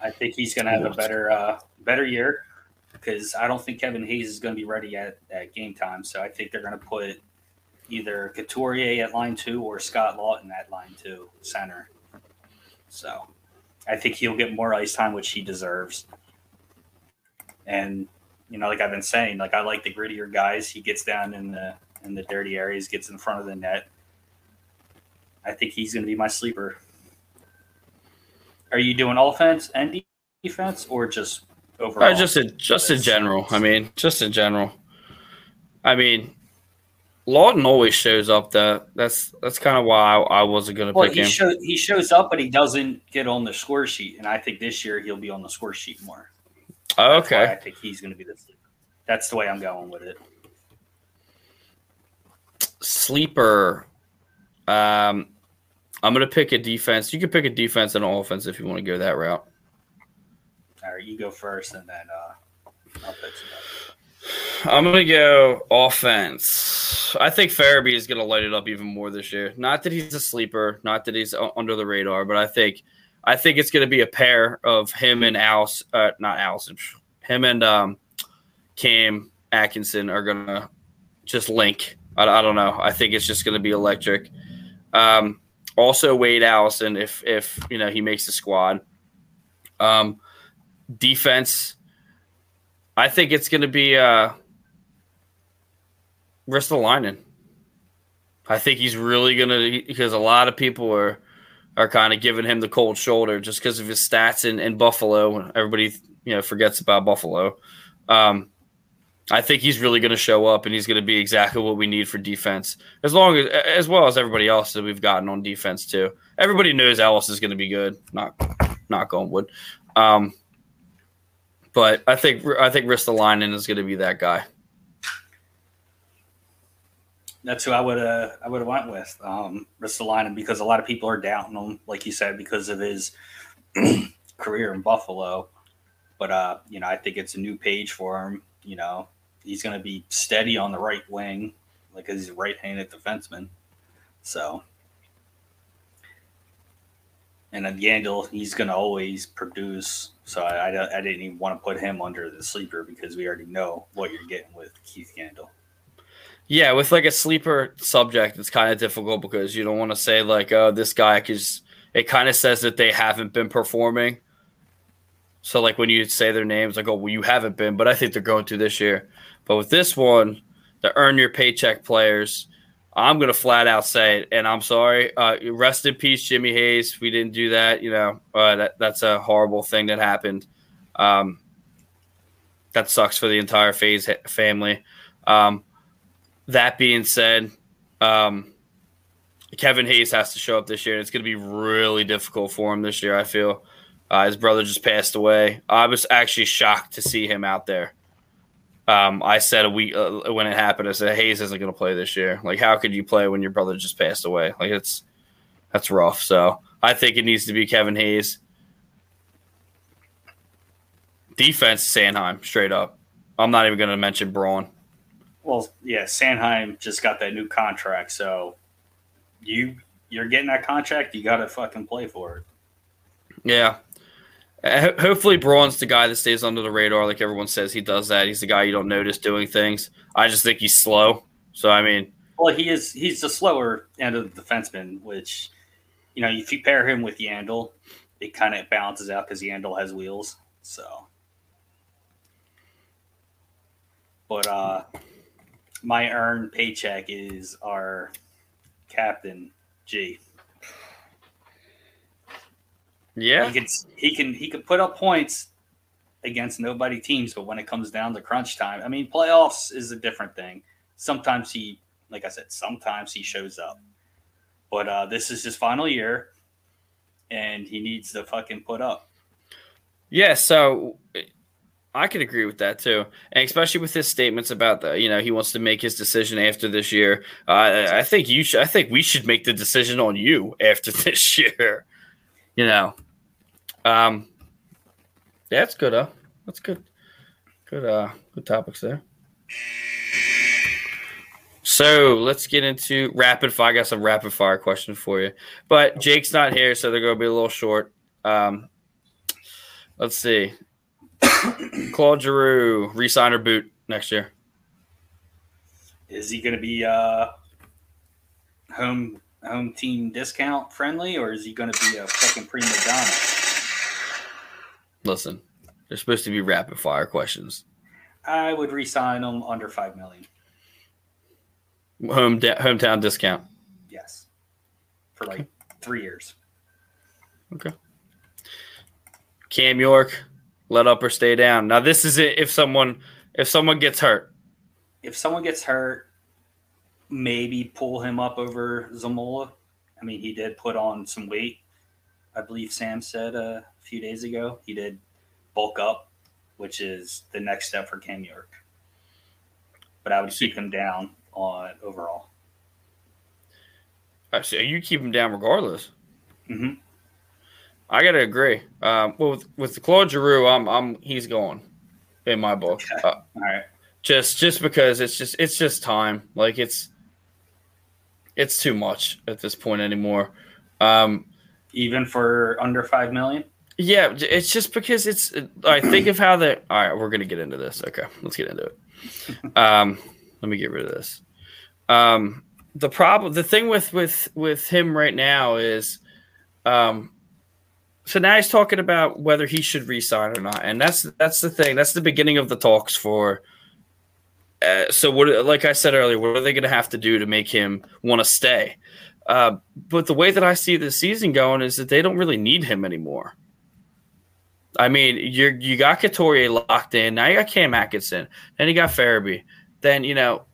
Speaker 2: I think he's going to have a better uh, better year because I don't think Kevin Hayes is going to be ready at, at game time. So I think they're going to put either Couturier at line two or Scott Lawton at line two center. So I think he'll get more ice time, which he deserves. And you know, like I've been saying, like I like the grittier guys. He gets down in the in the dirty areas, gets in front of the net. I think he's going to be my sleeper. Are you doing offense and defense, or just overall?
Speaker 1: Uh, just in, just in general. I mean, just in general. I mean, Lawton always shows up. That that's that's kind of why I, I wasn't going to
Speaker 2: well,
Speaker 1: pick
Speaker 2: he
Speaker 1: him.
Speaker 2: Show, he shows up, but he doesn't get on the score sheet. And I think this year he'll be on the score sheet more.
Speaker 1: Oh, okay.
Speaker 2: I think he's going to be the sleeper. That's the way I'm going with it.
Speaker 1: Sleeper. Um, I'm going to pick a defense. You can pick a defense and an offense if you want to go that route.
Speaker 2: All right, you go first, and then uh, I'll pick some.
Speaker 1: I'm gonna go offense. I think Farabee is gonna light it up even more this year. Not that he's a sleeper, not that he's under the radar, but I think I think it's gonna be a pair of him and Alice, uh, not Allison, him and um, Cam Atkinson are gonna just link. I, I don't know. I think it's just gonna be electric. Um, also, Wade Allison, if if you know he makes the squad. Um, defense. I think it's going to be uh, Ristolainen. I think he's really going to because a lot of people are are kind of giving him the cold shoulder just because of his stats in, in Buffalo. Everybody you know forgets about Buffalo. Um, I think he's really going to show up and he's going to be exactly what we need for defense, as long as as well as everybody else that we've gotten on defense too. Everybody knows Ellis is going to be good. Not not going wood. Um, but I think I think Ristolainen is going to be that guy.
Speaker 2: That's who I would uh, I would have went with, um, Ristolainen, because a lot of people are doubting him, like you said, because of his career in Buffalo. But uh, you know, I think it's a new page for him. You know, he's going to be steady on the right wing, like he's a right-handed defenseman. So, and then Yandle, he's going to always produce. So I, I, I didn't even want to put him under the sleeper because we already know what you're getting with Keith Yandle.
Speaker 1: Yeah, with like a sleeper subject, it's kind of difficult because you don't want to say like, "Oh, this guy," because it kind of says that they haven't been performing. So like when you say their names, like, "Oh, well, you haven't been," but I think they're going to this year. But with this one, the earn your paycheck players, I'm gonna flat out say it, and I'm sorry. Uh, rest in peace, Jimmy Hayes. We didn't do that. You know, uh, that that's a horrible thing that happened. Um, that sucks for the entire Hayes family. Um, that being said, um, Kevin Hayes has to show up this year, and it's going to be really difficult for him this year. I feel uh, his brother just passed away. I was actually shocked to see him out there. Um, I said a week uh, when it happened, I said Hayes isn't going to play this year. Like, how could you play when your brother just passed away? Like, it's that's rough. So I think it needs to be Kevin Hayes. Defense, Sanheim, straight up. I'm not even going to mention Braun.
Speaker 2: Well, yeah, Sanheim just got that new contract, so you you're getting that contract, you got to fucking play for it.
Speaker 1: Yeah. Uh, ho- hopefully, Braun's the guy that stays under the radar. Like everyone says, he does that. He's the guy you don't notice doing things. I just think he's slow. So, I mean,
Speaker 2: Well, he is he's the slower end of the defenseman, which you know if you pair him with Yandle, it kind of balances out because Yandle has wheels. So, but uh, my earned paycheck is our captain G.
Speaker 1: Yeah,
Speaker 2: he can he can he can put up points against nobody teams, but when it comes down to crunch time, I mean, playoffs is a different thing. Sometimes he, like I said, sometimes he shows up, but uh, this is his final year, and he needs to fucking put up.
Speaker 1: Yeah, so I could agree with that too, and especially with his statements about the, you know, he wants to make his decision after this year. Uh, I think you should. I think we should make the decision on you after this year. You know, um, that's good. Huh? That's good. Good. Uh, good topics there. So let's get into rapid fire. I got some rapid fire questions for you, but Jake's not here, so they're going to be a little short. Um, let's see. Claude Giroux, resign or boot next year?
Speaker 2: Is he going to be uh, home home team discount friendly, or is he going to be a fucking prima donna?
Speaker 1: Listen, they're supposed to be rapid fire questions.
Speaker 2: I would resign him under five million.
Speaker 1: Home hometown discount.
Speaker 2: Yes, for like three years.
Speaker 1: Okay. Cam York, let up or stay down. Now this is it if someone if someone gets hurt.
Speaker 2: If someone gets hurt, maybe pull him up over Zamula. I mean, he did put on some weight. I believe Sam said a few days ago he did bulk up, which is the next step for Cam York. But I would keep him down on overall.
Speaker 1: I see. You keep him down regardless.
Speaker 2: Mm-hmm.
Speaker 1: I gotta agree. Um, well, with, with the Claude Giroux, I'm, I'm he's gone in my book.
Speaker 2: Okay. Uh, All right.
Speaker 1: Just just because it's just it's just time. Like it's it's too much at this point anymore. Um,
Speaker 2: Even for under five million.
Speaker 1: Yeah, it's just because it's. I think of how the. All right, we're gonna get into this. Okay, let's get into it. Um, let me get rid of this. Um, the problem, the thing with with with him right now is, um, so now he's talking about whether he should resign or not, and that's that's the thing. That's the beginning of the talks for. Uh, so what, like I said earlier, what are they going to have to do to make him want to stay? Uh, but the way that I see the season going is that they don't really need him anymore. I mean, you you got Couturier locked in. Now you got Cam Atkinson. Then you got Farabee. Then you know,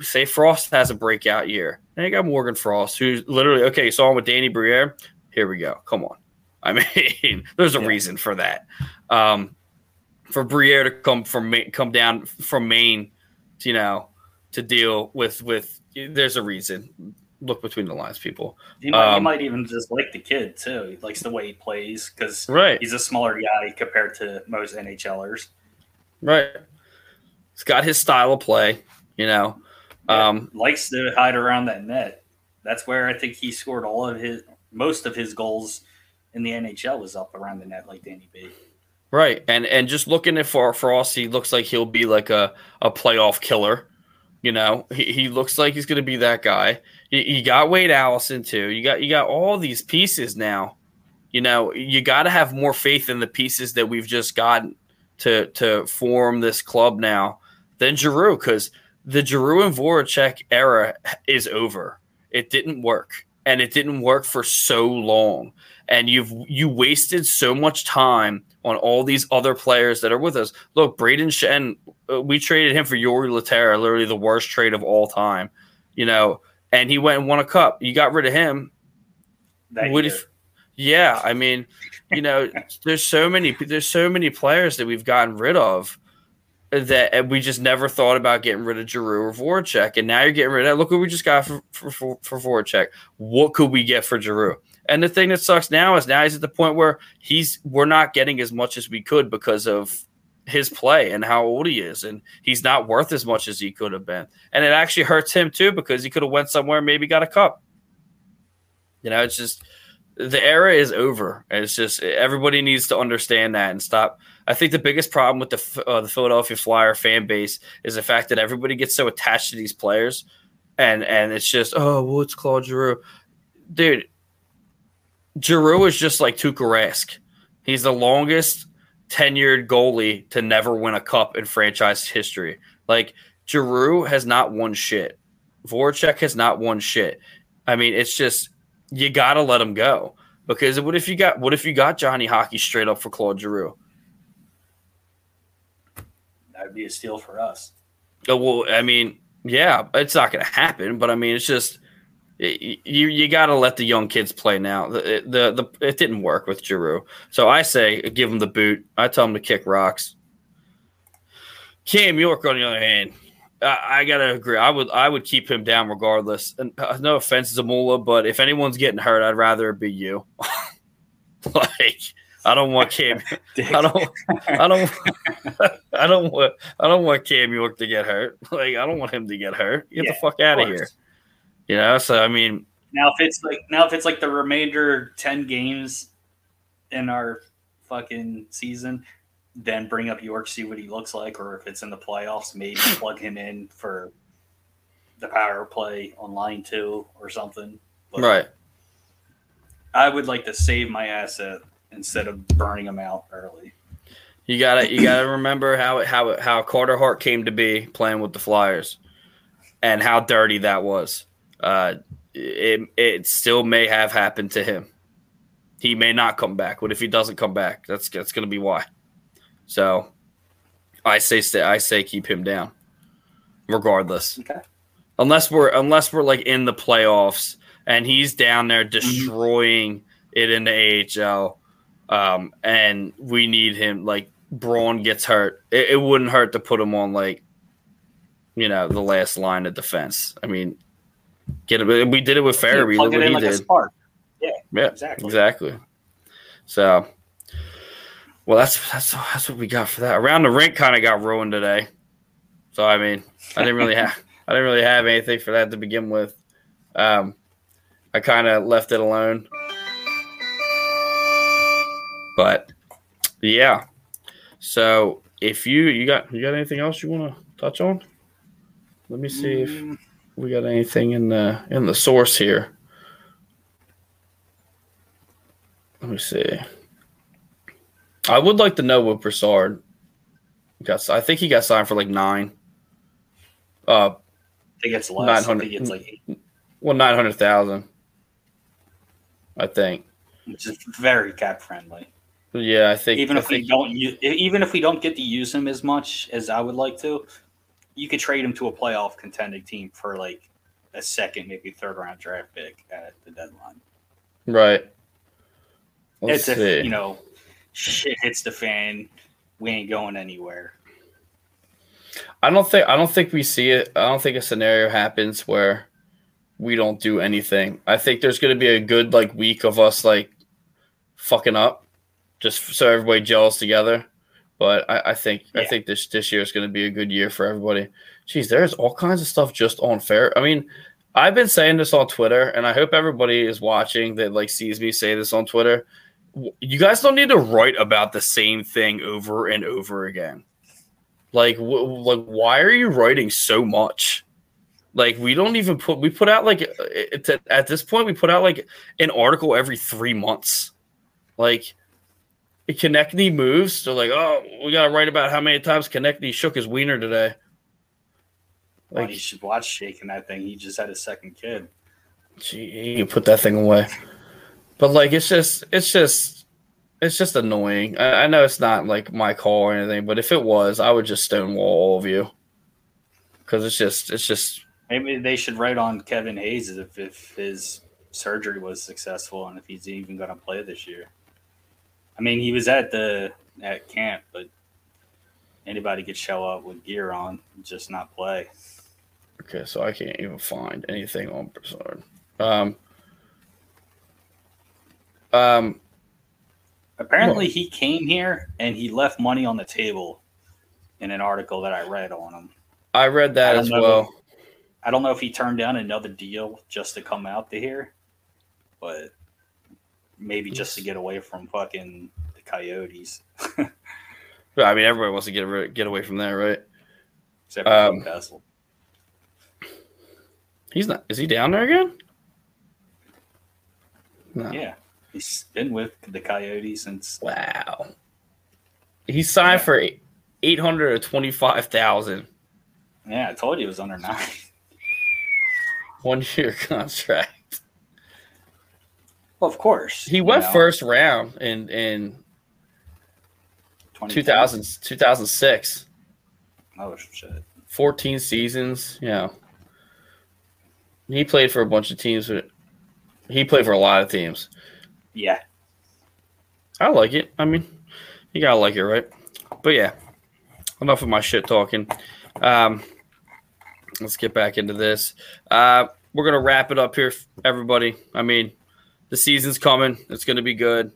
Speaker 1: say Frost has a breakout year. Then you got Morgan Frost, who's literally okay. Saw him with Danny Briere. Here we go. Come on. I mean, there's a yeah. reason for that. Um, for Briere to come from come down from Maine, you know, to deal with with there's a reason look between the lines, people.
Speaker 2: He might, um, he might, even just like the kid too. He likes the way he plays because
Speaker 1: right.
Speaker 2: he's a smaller guy compared to most NHLers.
Speaker 1: Right. He's got his style of play, you know.
Speaker 2: Yeah, um, likes to hide around that net. That's where I think he scored all of his most of his goals in the NHL was up around the net, like Danny B.
Speaker 1: Right, and and just looking at for Frost, he looks like he'll be like a a playoff killer. You know, he, he looks like he's going to be that guy. You, you got Wade Allison too. You got you got all these pieces now. You know, you got to have more faith in the pieces that we've just gotten to to form this club now than Giroux because the Giroux and Voracek era is over. It didn't work, and it didn't work for so long. And you've you wasted so much time on all these other players that are with us. Look, Brayden Schenn, uh, we traded him for Jori Lehtera, literally the worst trade of all time. You know, and he went and won a cup. You got rid of him. If? Yeah, I mean, you know, there's so many there's so many players that we've gotten rid of that we just never thought about getting rid of Giroux or Voracek, and now you're getting rid of. Look what we just got for for, for, for Voracek. What could we get for Giroux? And the thing that sucks now is now he's at the point where he's we're not getting as much as we could because of his play and how old he is, and he's not worth as much as he could have been. And it actually hurts him too because he could have went somewhere and maybe got a cup. You know, it's just the era is over. It's just everybody needs to understand that and stop. I think the biggest problem with the uh, the Philadelphia Flyer fan base is the fact that everybody gets so attached to these players, and and it's just oh well, it's Claude Giroux, dude. Giroux is just like Tuukka. He's the longest tenured goalie to never win a cup in franchise history. Like Giroux has not won shit. Voracek has not won shit. I mean, it's just you got to let him go. Because what if you got what if you got Johnny Hockey straight up for Claude Giroux?
Speaker 2: That'd be a steal for us.
Speaker 1: Oh, well, I mean, yeah, it's not going to happen, but I mean, it's just it, you you got to let the young kids play now. The, the the it didn't work with Giroux, so I say give him the boot. I tell him to kick rocks. Cam York, on the other hand, I, I gotta agree. I would I would keep him down regardless. And uh, no offense, Zamula, but if anyone's getting hurt, I'd rather it be you. like I don't want Cam. I don't. I don't. I don't want. I don't want Cam York to get hurt. Like I don't want him to get hurt. Get
Speaker 2: Yeah,
Speaker 1: the fuck out of here. You know. So I mean,
Speaker 2: Now if it's like now if it's like the remainder ten games in our fucking season, then bring up York, see what he looks like, or if it's in the playoffs, maybe plug him in for the power play on line two or something. But
Speaker 1: right.
Speaker 2: I would like to save my asset instead of burning him out early.
Speaker 1: You gotta you gotta remember how it, how it, how Carter Hart came to be playing with the Flyers, and how dirty that was. Uh, it it still may have happened to him. He may not come back. What if he doesn't come back? That's that's gonna be why. So, I say stay. I say keep him down, regardless.
Speaker 2: Okay.
Speaker 1: Unless we're unless we're like in the playoffs and he's down there destroying it in the AHL, um, and we need him. Like Braun gets hurt, it, it wouldn't hurt to put him on like, you know, the last line of defense. I mean, get it. We did it with Farabee.
Speaker 2: plug it in like a
Speaker 1: did.
Speaker 2: spark.
Speaker 1: Yeah,
Speaker 2: exactly.
Speaker 1: exactly. So, well, that's that's that's what we got for that. Around the rink kind of got ruined today. So I mean, I didn't really have I didn't really have anything for that to begin with. Um, I kind of left it alone. But yeah. So if you you got you got anything else you want to touch on? Let me see if
Speaker 2: Mm,
Speaker 1: we got anything in the in the source here. Let me see. I would like to know what Brassard got. I think he got signed for like nine. Uh,
Speaker 2: I think it's less. I
Speaker 1: 900.
Speaker 2: think it's like eight,
Speaker 1: well, nine hundred thousand. I think.
Speaker 2: which is very cap friendly.
Speaker 1: Yeah, I think.
Speaker 2: even
Speaker 1: I
Speaker 2: if we don't use, even if we don't get to use him as much as I would like to, you could trade him to a playoff contending team for like a second, maybe third round draft pick at the deadline.
Speaker 1: right. Let's
Speaker 2: it's
Speaker 1: see.
Speaker 2: if you know shit hits the fan, we ain't going anywhere.
Speaker 1: I don't think I don't think we see it. I don't think a scenario happens where we don't do anything. I think there's going to be a good like week of us like fucking up, just so everybody gels together. But I, I think I think this this year is going to be a good year for everybody. Jeez, there's all kinds of stuff just on fair. I mean, I've been saying this on Twitter, and I hope everybody is watching that like sees me say this on Twitter. You guys don't need to write about the same thing over and over again. Like, like, why are you writing so much? Like, we don't even put we put out like uh, it's at, at this point we put out like an article every three months. Like, Konecny moves. They're like, oh, we gotta write about how many times Konecny shook his wiener today.
Speaker 2: Well,
Speaker 1: Like,
Speaker 2: you should watch shaking that thing. He just had a second kid.
Speaker 1: gee, you put that thing away. But like, it's just, it's just, it's just annoying. I, I know it's not like my call or anything, but if it was, I would just stonewall all of you because it's just, it's just
Speaker 2: Maybe they should write on Kevin Hayes if, if his surgery was successful and if he's even going to play this year. I mean, he was at the at camp, but anybody could show up with gear on, and just not play.
Speaker 1: Okay, so I can't even find anything on Brassard. Um, um,
Speaker 2: Apparently, he came here and he left money on the table in an article that I read on him.
Speaker 1: I read that
Speaker 2: I
Speaker 1: as well.
Speaker 2: I don't know if he turned down another deal just to come out to here, but maybe just to get away from fucking the Coyotes,
Speaker 1: I mean, everybody wants to get get away from there, right?
Speaker 2: except for
Speaker 1: Um,
Speaker 2: Newcastle.
Speaker 1: He's not. Is he down there again? No.
Speaker 2: Yeah, he's been with the Coyotes since.
Speaker 1: Wow. He signed
Speaker 2: Yeah.
Speaker 1: for eight hundred twenty-five thousand
Speaker 2: Yeah, I told you it was under nine.
Speaker 1: one year contract.
Speaker 2: Well, of course.
Speaker 1: He went know. first round in in 2000, 2006.
Speaker 2: Oh shit.
Speaker 1: 14 seasons, yeah. He played for a bunch of teams. He played for a lot of teams.
Speaker 2: Yeah.
Speaker 1: I like it. I mean, you gotta like it, right? But yeah, enough of my shit talking. Um, let's get back into this. Uh, we're gonna wrap it up here, everybody. I mean, the season's coming. It's gonna be good.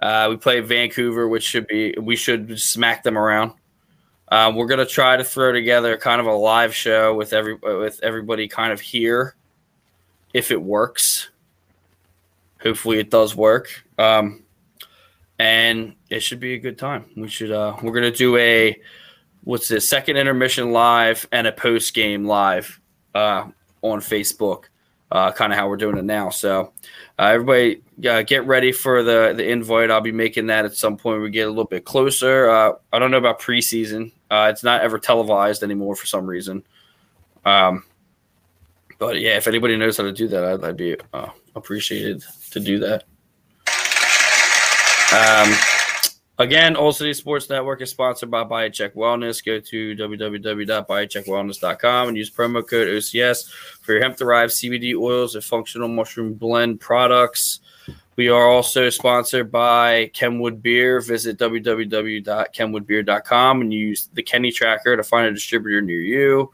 Speaker 1: Uh, we play Vancouver, which should be we should smack them around. Uh, we're gonna try to throw together kind of a live show with every with everybody kind of here, if it works. Hopefully, it does work. Um, and it should be a good time. We should. Uh, we're gonna do a what's this second intermission live and a post game live uh, on Facebook. Uh, kind of how we're doing it now. So uh, everybody, uh, get ready for the the invite. I'll be making that at some point. We get a little bit closer. Uh, I don't know about preseason. Uh, it's not ever televised anymore for some reason. Um, but yeah, if anybody knows how to do that, I'd, I'd be uh, appreciated to do that. Um, again, Olde City Sports Network is sponsored by BioCheck Wellness. Go to www.biocheckwellness.com and use promo code OCS for your hemp derived CBD oils and functional mushroom blend products. We are also sponsored by Kenwood Beer. Visit www.kenwoodbeer.com and use the Kenny Tracker to find a distributor near you.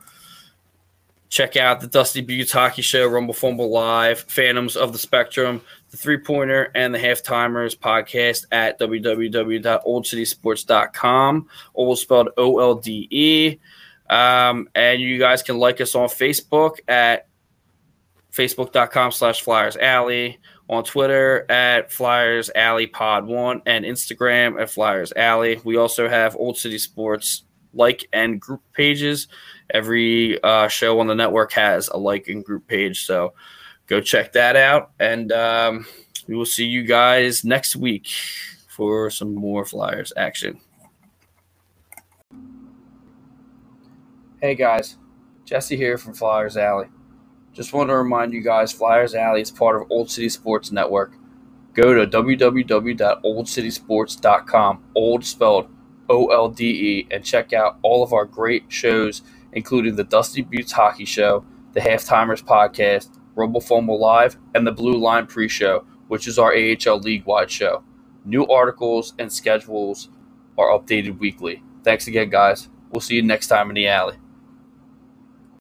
Speaker 1: Check out the Dusty Buttes Hockey Show, Rumble Fumble Live, Phantoms of the Spectrum, the Three Pointer, and the Half Timers podcast at www.oldcitysports.com. Old spelled O L D E. Um, and you guys can like us on Facebook at facebook.com slash Flyers Alley, on Twitter at Flyers Alley Pod One, and Instagram at Flyers Alley. We also have Olde City Sports like and group pages every uh, show on the network has a like and group page. So go check that out. And um, we will see you guys next week for some more Flyers action. Hey guys, Jesse here from Flyers Alley. Just want to remind you guys Flyers Alley is part of Olde City Sports Network. Go to www.oldcitysports.com, old spelled O L D E, and check out all of our great shows including the Dusty Buttes Hockey Show, the Halftimers Podcast, Rumble Fumble Live, and the Blue Line Pre Show, which is our AHL League wide show. New articles and schedules are updated weekly. Thanks again, guys. We'll see you next time in the alley.